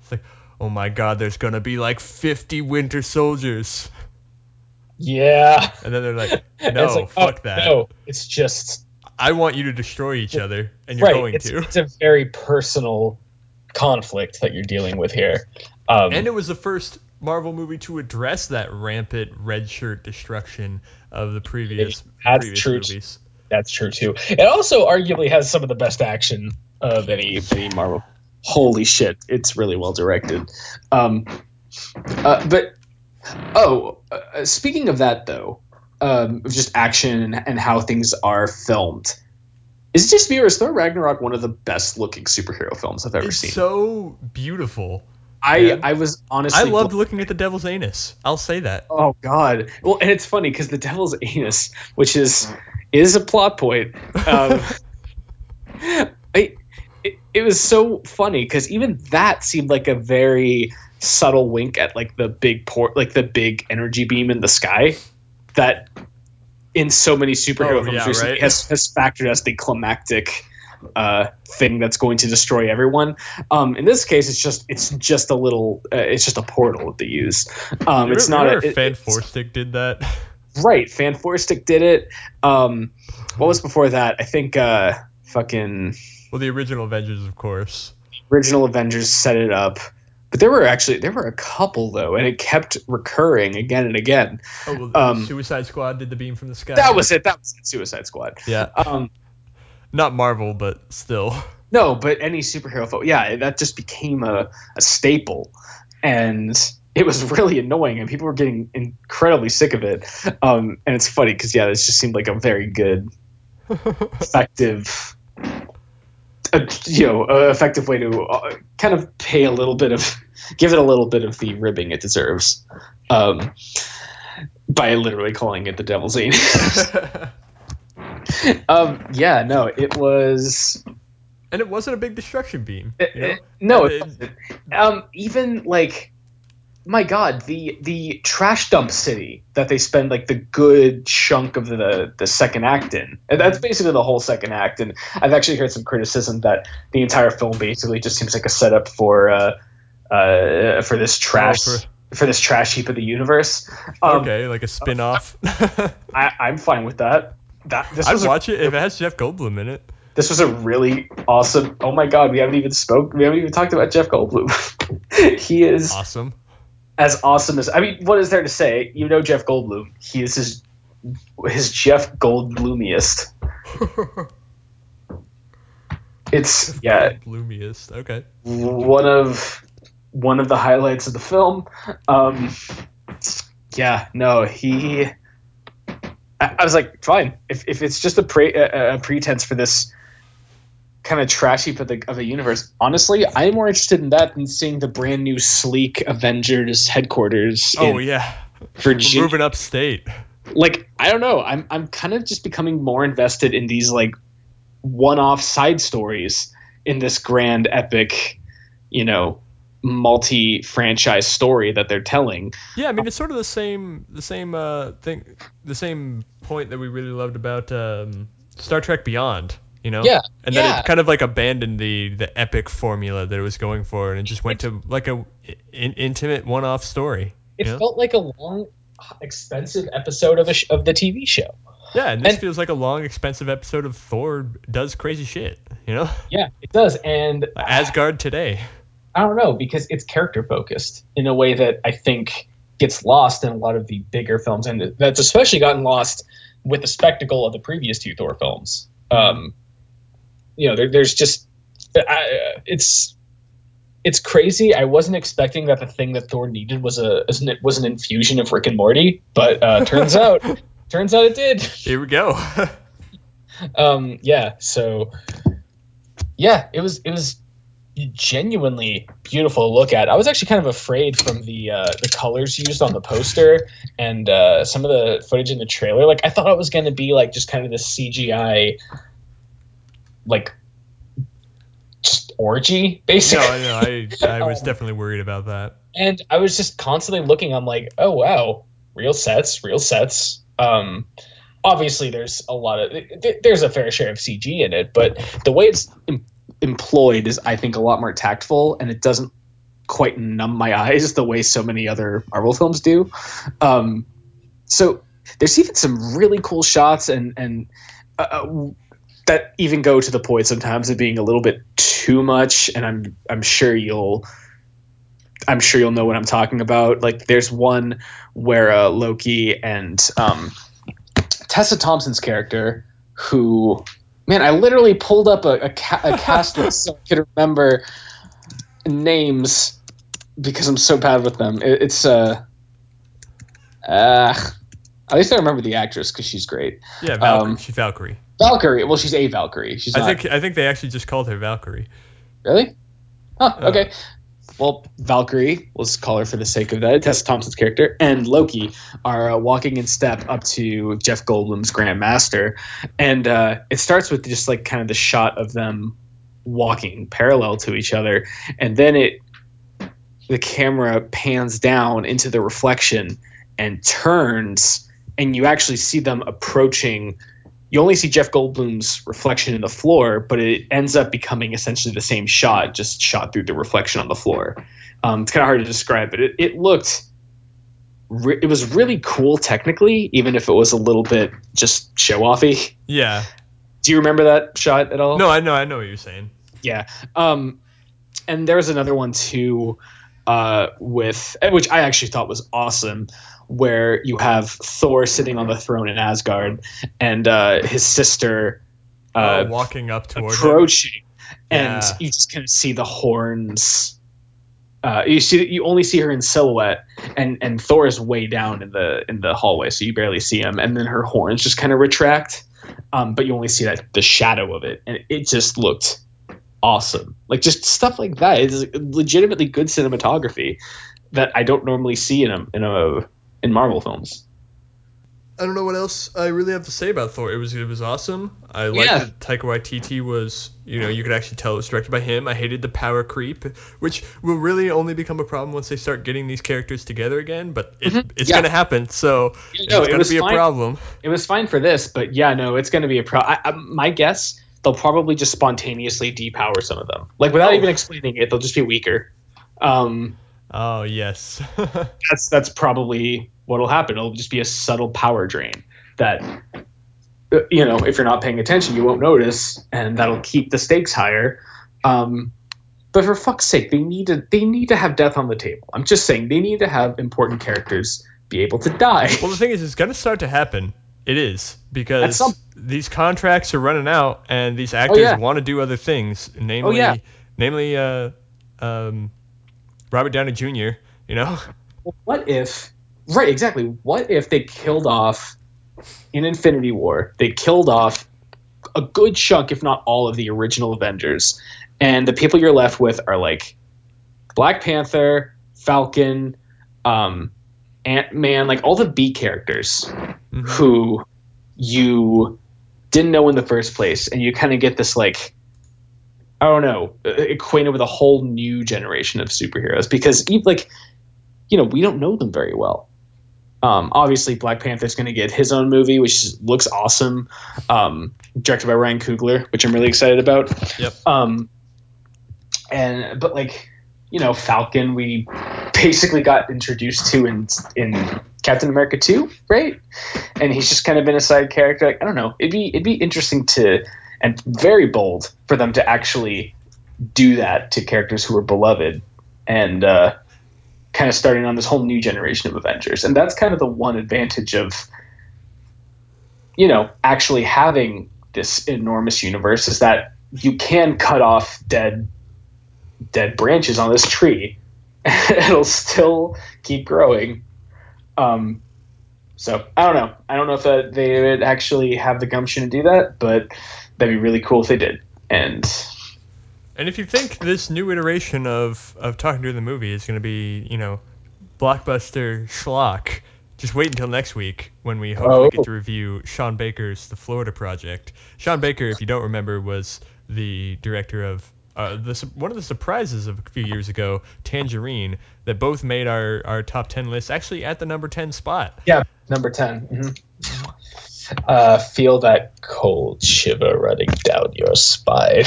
It's like, oh my god, there's gonna be like 50 Winter Soldiers. Yeah. And then they're like, *laughs* no, like, fuck oh, that. No, it's just. I want you to destroy each other, and you're right, going it's, to. It's a very personal conflict that you're dealing with here. Um, and it was the first Marvel movie to address that rampant red shirt destruction of the previous, previous true. movies. That's true too. It also arguably has some of the best action of any any Marvel. Holy shit, it's really well directed. Um, uh, but oh, uh, speaking of that though, um, of just action and, and how things are filmed. Is it just me or is Thor Ragnarok one of the best looking superhero films I've ever it's seen? So beautiful. I I was honestly. I loved looking at the devil's anus. I'll say that. Oh God! Well, and it's funny because the devil's anus, which is is a plot point. Um, *laughs* I, it, it was so funny because even that seemed like a very subtle wink at like the big port, like the big energy beam in the sky that in so many superhero oh, films yeah, recently right? has, has factored as the climactic uh, thing that's going to destroy everyone. Um, in this case, it's just it's just a little uh, it's just a portal that they use. Um, it's not a it, Fant4stic did that. *laughs* Right, Fant4stic did it. Um, what was before that? I think uh, fucking. Well, the original Avengers, of course. Original Avengers set it up. But there were actually there were a couple though, and it kept recurring again and again. Oh, well, um, Suicide Squad did the beam from the sky. That was it. That was it. Suicide Squad. Yeah. Um, not Marvel, but still. No, but any superhero film, yeah, that just became a, a staple, and it was really annoying, and people were getting incredibly sick of it. Um, and it's funny because yeah, this just seemed like a very good, effective, uh, you know, uh, effective way to uh, kind of pay a little bit of, give it a little bit of the ribbing it deserves, um, by literally calling it the Devil's Anus. *laughs* *laughs* um, yeah, no, it was. And it wasn't a big destruction beam. It, you know? it, no, it, um, even like my god, the the trash dump city that they spend like the good chunk of the the second act in. And that's basically the whole second act. And I've actually heard some criticism that the entire film basically just seems like a setup for uh, uh, for this trash. Oh, for- for this trash heap of the universe. Um, okay, like a spin-off. I, I'm fine with that. That this I'd was a, watch it if it has Jeff Goldblum in it. this was a really awesome. Oh my god, we haven't even spoke. We haven't even talked about Jeff Goldblum. *laughs* he is Awesome. as awesome as I mean, what is there to say? You know Jeff Goldblum. He is his his Jeff Goldblumiest. *laughs* It's yeah, Bloomiest. Okay. one of one of the highlights of the film. Um, yeah, no, he. I, I was like, fine. If, if it's just a, pre, a, a pretense for this kind of trashy of the of the universe, honestly, I'm more interested in that than seeing the brand new sleek Avengers headquarters. Oh yeah. Virginia. We're moving upstate. Like I don't know. I'm I'm kind of just becoming more invested in these like one-off side stories in this grand epic, you know, multi-franchise story that they're telling. Yeah, I mean it's sort of the same the same uh thing the same point that we really loved about um, Star Trek Beyond, you know? Yeah, And then yeah. it kind of like abandoned the the epic formula that it was going for and it just went to like a in, intimate one-off story. It you know? felt like a long, expensive episode of a sh- of the TV show. Yeah, and this and- feels like a long expensive episode of Thor does crazy shit, you know? Yeah, it does, and Asgard today. I don't know because it's character focused in a way that I think gets lost in a lot of the bigger films, and that's especially gotten lost with the spectacle of the previous two Thor films. Um, you know, there, there's just I, it's it's crazy. I wasn't expecting that the thing that Thor needed was a was an infusion of Rick and Morty, but uh, *laughs* turns out turns out it did. Here we go. *laughs* um yeah so yeah it was it was genuinely beautiful to look at i was actually kind of afraid from the uh the colors used on the poster and uh some of the footage in the trailer like i thought it was going to be like just kind of this cgi like just orgy no, basically I know. I, I was *laughs* Um, definitely worried about that. and I was just constantly looking. I'm like, oh wow, real sets, real sets. Um, obviously, there's a lot of th- there's a fair share of CG in it, but the way it's employed is, I think, a lot more tactful, and it doesn't quite numb my eyes *laughs* the way so many other Marvel films do. Um, so there's even some really cool shots and and uh, uh, that even go to the point sometimes of being a little bit too much. And I'm I'm sure you'll I'm sure you'll know what I'm talking about. Like there's one where uh, Loki and um, Tessa Thompson's character, who man, I literally pulled up a, a, ca- a cast list so I could remember names because I'm so bad with them. It, it's uh, uh, at least I remember the actress because she's great. Yeah, Valkyrie. um, she's Valkyrie. Valkyrie. Well, she's a Valkyrie. She's I not think I think they actually just called her Valkyrie. Really? Huh, Uh. okay. Well, Valkyrie, let's call her for the sake of that, Tessa Thompson's character, and Loki are uh, walking in step up to Jeff Goldblum's Grandmaster. And uh, it starts with just like kind of the shot of them walking parallel to each other. And then it, the camera pans down into the reflection and turns, and you actually see them approaching you only see Jeff Goldblum's reflection in the floor, but it ends up becoming essentially the same shot, just shot through the reflection on the floor. Um, it's kind of hard to describe, but it, it looked, re- it was really cool technically, even if it was a little bit just show offy. Yeah. Do you remember that shot at all? No, I know. I know what you're saying. Yeah. Um, and there was another one too, uh, with which I actually thought was awesome, where you have Thor sitting on the throne in Asgard, and uh, his sister uh, oh, walking up toward him. approaching, and you just kind of see the horns. Uh, you see, you only see her in silhouette, and and Thor is way down in the in the hallway, so you barely see him. And then her horns just kind of retract, um, but you only see that the shadow of it, and it just looked awesome. Like just stuff like that is legitimately good cinematography that I don't normally see in a in a in Marvel films. I don't know what else I really have to say about Thor. It was it was awesome. I liked Yeah. that Taika Waititi was you know you could actually tell it was directed by him. I hated the power creep, which will really only become a problem once they start getting these characters together again. But it, Mhm. it's Yeah. gonna happen, so Yeah, no, it's it gonna was be a fine. problem. It was fine for this, but yeah, no, it's going to be a pro. I, I, my guess, they'll probably just spontaneously depower some of them, like without Oh. even explaining it. They'll just be weaker. Um, Oh yes. *laughs* that's that's probably what'll happen. It'll just be a subtle power drain that, you know, if you're not paying attention, you won't notice, and that'll keep the stakes higher. Um, but for fuck's sake, they need to they need to have death on the table. I'm just saying they need to have important characters be able to die. well, the thing is, it's gonna start to happen. It is because some- these contracts are running out, and these actors yeah. want to do other things. Namely, yeah. namely, uh, um, Robert Downey Jr. You know. What if right exactly what if they killed off in infinity war they killed off a good chunk if not all of the original avengers and the people you're left with are like black panther falcon um, ant-man like all the b characters Mhm. who you didn't know in the first place and you kind of get this like i don't know uh, acquainted with a whole new generation of superheroes because like you know we don't know them very well. Um, obviously black panther's going to get his own movie which looks awesome. Um, directed by ryan coogler which i'm really excited about. Yep. um, and but like you know falcon we basically got introduced to in in captain america 2 right? And he's just kind of been a side character. Like i don't know. It'd be it'd be interesting to and very bold for them to actually do that to characters who are beloved and uh, kind of starting on this whole new generation of avengers. And that's kind of the one advantage of you know actually having this enormous universe is that you can cut off dead dead branches on this tree. *laughs* It'll still keep growing. Um so i don't know. I don't know if that they would actually have the gumption to do that but that'd be really cool if they did and And if you think this new iteration of of talking to the movie is going to be, you know, blockbuster schlock, just wait until next week when we hopefully Oh. get to review Sean Baker's The Florida Project. Sean Baker, if you don't remember, was the director of uh, the one of the surprises of a few years ago, Tangerine, that both made our, our top ten list actually at the number ten spot. yeah number 10 uh feel that cold shiver running down your spine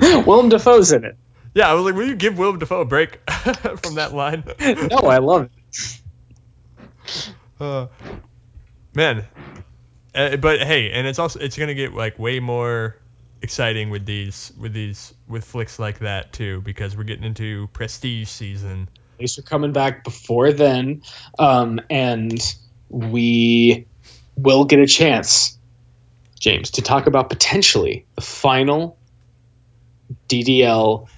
*laughs* willem dafoe's in it Yeah, I was like, will you give Willem Dafoe a break *laughs* from that line? *laughs* no i love it Uh, man, uh, but hey, and it's also it's gonna get like way more exciting with these with these with flicks like that too because we're getting into prestige season. At least we're coming back before then, um, and we will get a chance, James, to talk about potentially the final DDL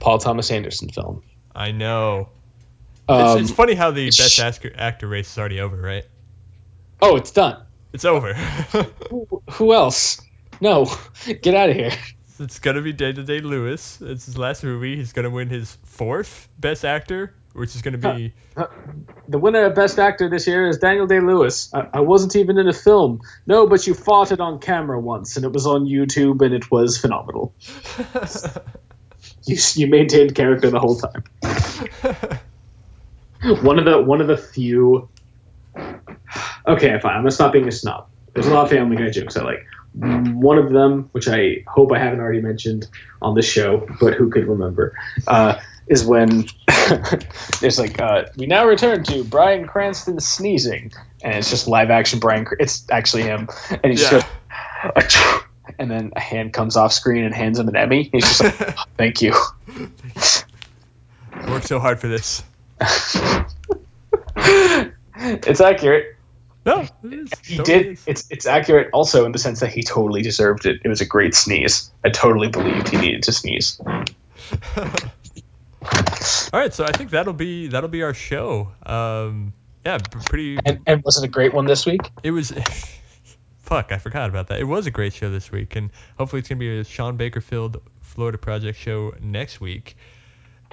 Paul Thomas Anderson film. I know. Um, it's, it's funny how the best actor, actor race is already over, right? oh, it's done. It's over. *laughs* Who, who else? No, *laughs* get out of here. it's gonna be Day to Day Lewis. It's his last movie. He's gonna win his fourth best actor, which is gonna be The winner of Best Actor this year is Daniel Day Lewis. I, I wasn't even in a film. No, but you fought it on camera once, and it was on YouTube, and it was phenomenal. *laughs* You, you maintained character the whole time. *laughs* one of the one of the few. Okay, fine. I'm gonna stop being a snob. There's a lot of Family Guy jokes I like. One of them, which I hope I haven't already mentioned on the show, but who could remember, uh, is when *laughs* there's like uh, we now return to Bryan Cranston sneezing, and it's just live action Bryan. Cr- It's actually him, and he just yeah. goes, *laughs* "Achoo," and then a hand comes off screen and hands him an Emmy. He's just like, *laughs* "Thank you." Worked so hard for this. it's accurate. No, it is. He Totally did. is. It's it's accurate also in the sense that he totally deserved it. It was a great sneeze. I totally believed he needed to sneeze. All right, so I think that'll be that'll be our show. Um, yeah, pretty. And, and was it a great one this week? It was. *laughs* Fuck, I forgot about that. It was a great show this week, and hopefully it's gonna be a Sean Bakerfield Florida Project show next week.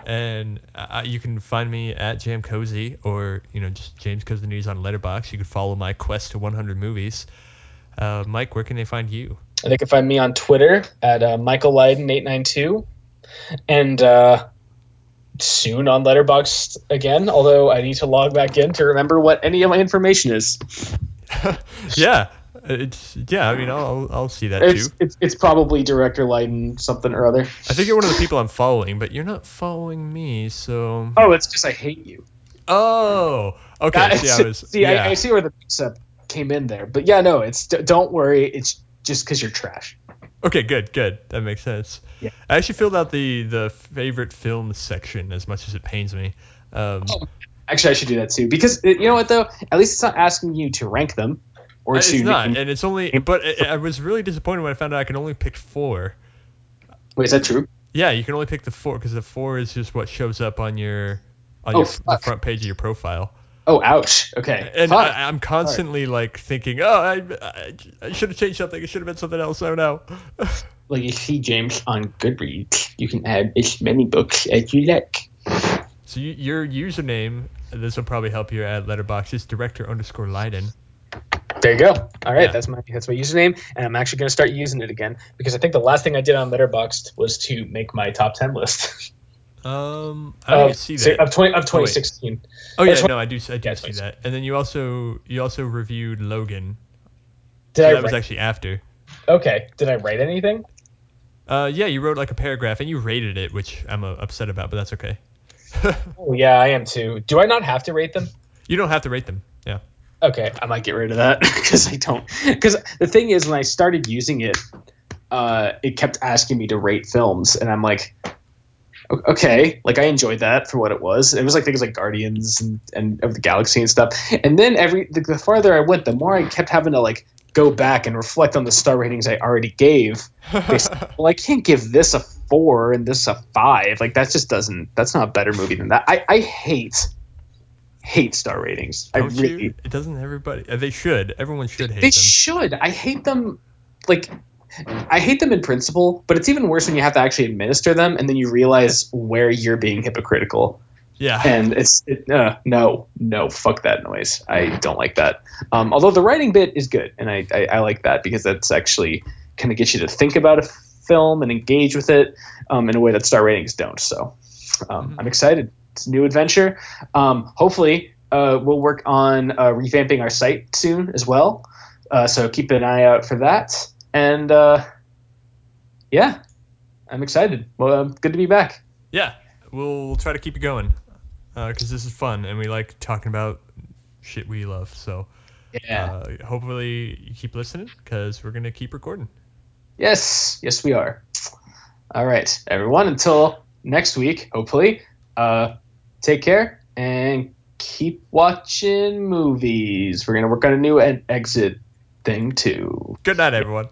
and uh, you can find me at Jam Cozy or you know just James Cozy News on Letterboxd. You can follow my quest to 100 movies. Uh, Mike, where can they find you? They can find me on Twitter at uh, Michael Leiden 892 and uh, soon on Letterboxd again. Although I need to log back in to remember what any of my information is. *laughs* yeah, it's yeah. I mean, I'll I'll see that It's, too. it's it's probably Director Leiden something or other. I think you're one of the people I'm following, but you're not following me, so. Oh, it's just I hate you. Oh, okay. That- see, I *laughs* was, see, yeah. I, I see where the mix up came in there, but yeah, no, it's don't worry. It's just because you're trash. Okay, good, good. That makes sense. Yeah. I actually filled out the the favorite film section as much as it pains me. Um, Oh, Actually, I should do that too because uh, you know what though? At least it's not asking you to rank them or it's to. not, name- and it's only. But I, I was really disappointed when I found out I can only pick four. Wait, is that true? Yeah, you can only pick the four because the four is just what shows up on your on Oh, your the front page of your profile. Oh, ouch. Okay. And. I, I'm constantly like thinking, oh, I, I, I should have changed something. It should have been something else. Oh no. *laughs* Like you see, James, on Goodreads, you can add as many books as you like. So you, your username, this will probably help you at Letterboxd, is director underscore Leiden. There you go. All right, Yeah. that's my that's my username, and I'm actually going to start using it again because I think the last thing I did on Letterboxd was to make my top ten list. *laughs* Um, I don't see that. of twenty of 2016. Oh I yeah, just want- no, I do. I do Yeah, see that. And then you also you also reviewed Logan. Did So I that was actually after. okay? Did I write anything? Uh, yeah, you wrote like a paragraph and you rated it, which I'm uh, upset about, but that's okay. *laughs* Oh yeah, I am too. Do I not have to rate them? you don't have to rate them. Yeah. Okay, I might get rid of that *laughs* because I don't. Because the thing is, when I started using it, uh, it kept asking me to rate films, and I'm like, okay, like I enjoyed that for what it was. It was like things like Guardians and, and of the Galaxy and stuff. And then every the, the farther I went, the more I kept having to like go back and reflect on the star ratings I already gave. *laughs* Well, I can't give this a four and this a five. Like that just doesn't. That's not a better movie than that. I I hate hate star ratings. I Don't really you? It doesn't everybody. uh, They should. Everyone should hate them. they them. should. I hate them. Like, I hate them in principle, but it's even worse when you have to actually administer them, and then you realize where you're being hypocritical. yeah. And it's it, uh, no, no, fuck that noise. I don't like that. Um, although the writing bit is good, and I, I, I like that because that's actually kind of gets you to think about a film and engage with it um, in a way that star ratings don't. So um, Mhm. I'm excited. It's a new adventure. Um, hopefully, uh, we'll work on uh, revamping our site soon as well. Uh, so keep an eye out for that. And uh, yeah, I'm excited. Well, uh, good to be back. Yeah. We'll, try to keep it going because this is fun and we like talking about shit we love. So Yeah. uh, hopefully you keep listening because we're gonna keep recording. Yes, yes, we are. All right, everyone. Until next week, hopefully. Uh, take care and keep watching movies. We're gonna work on a new ed- exit thing too. Good night, everyone.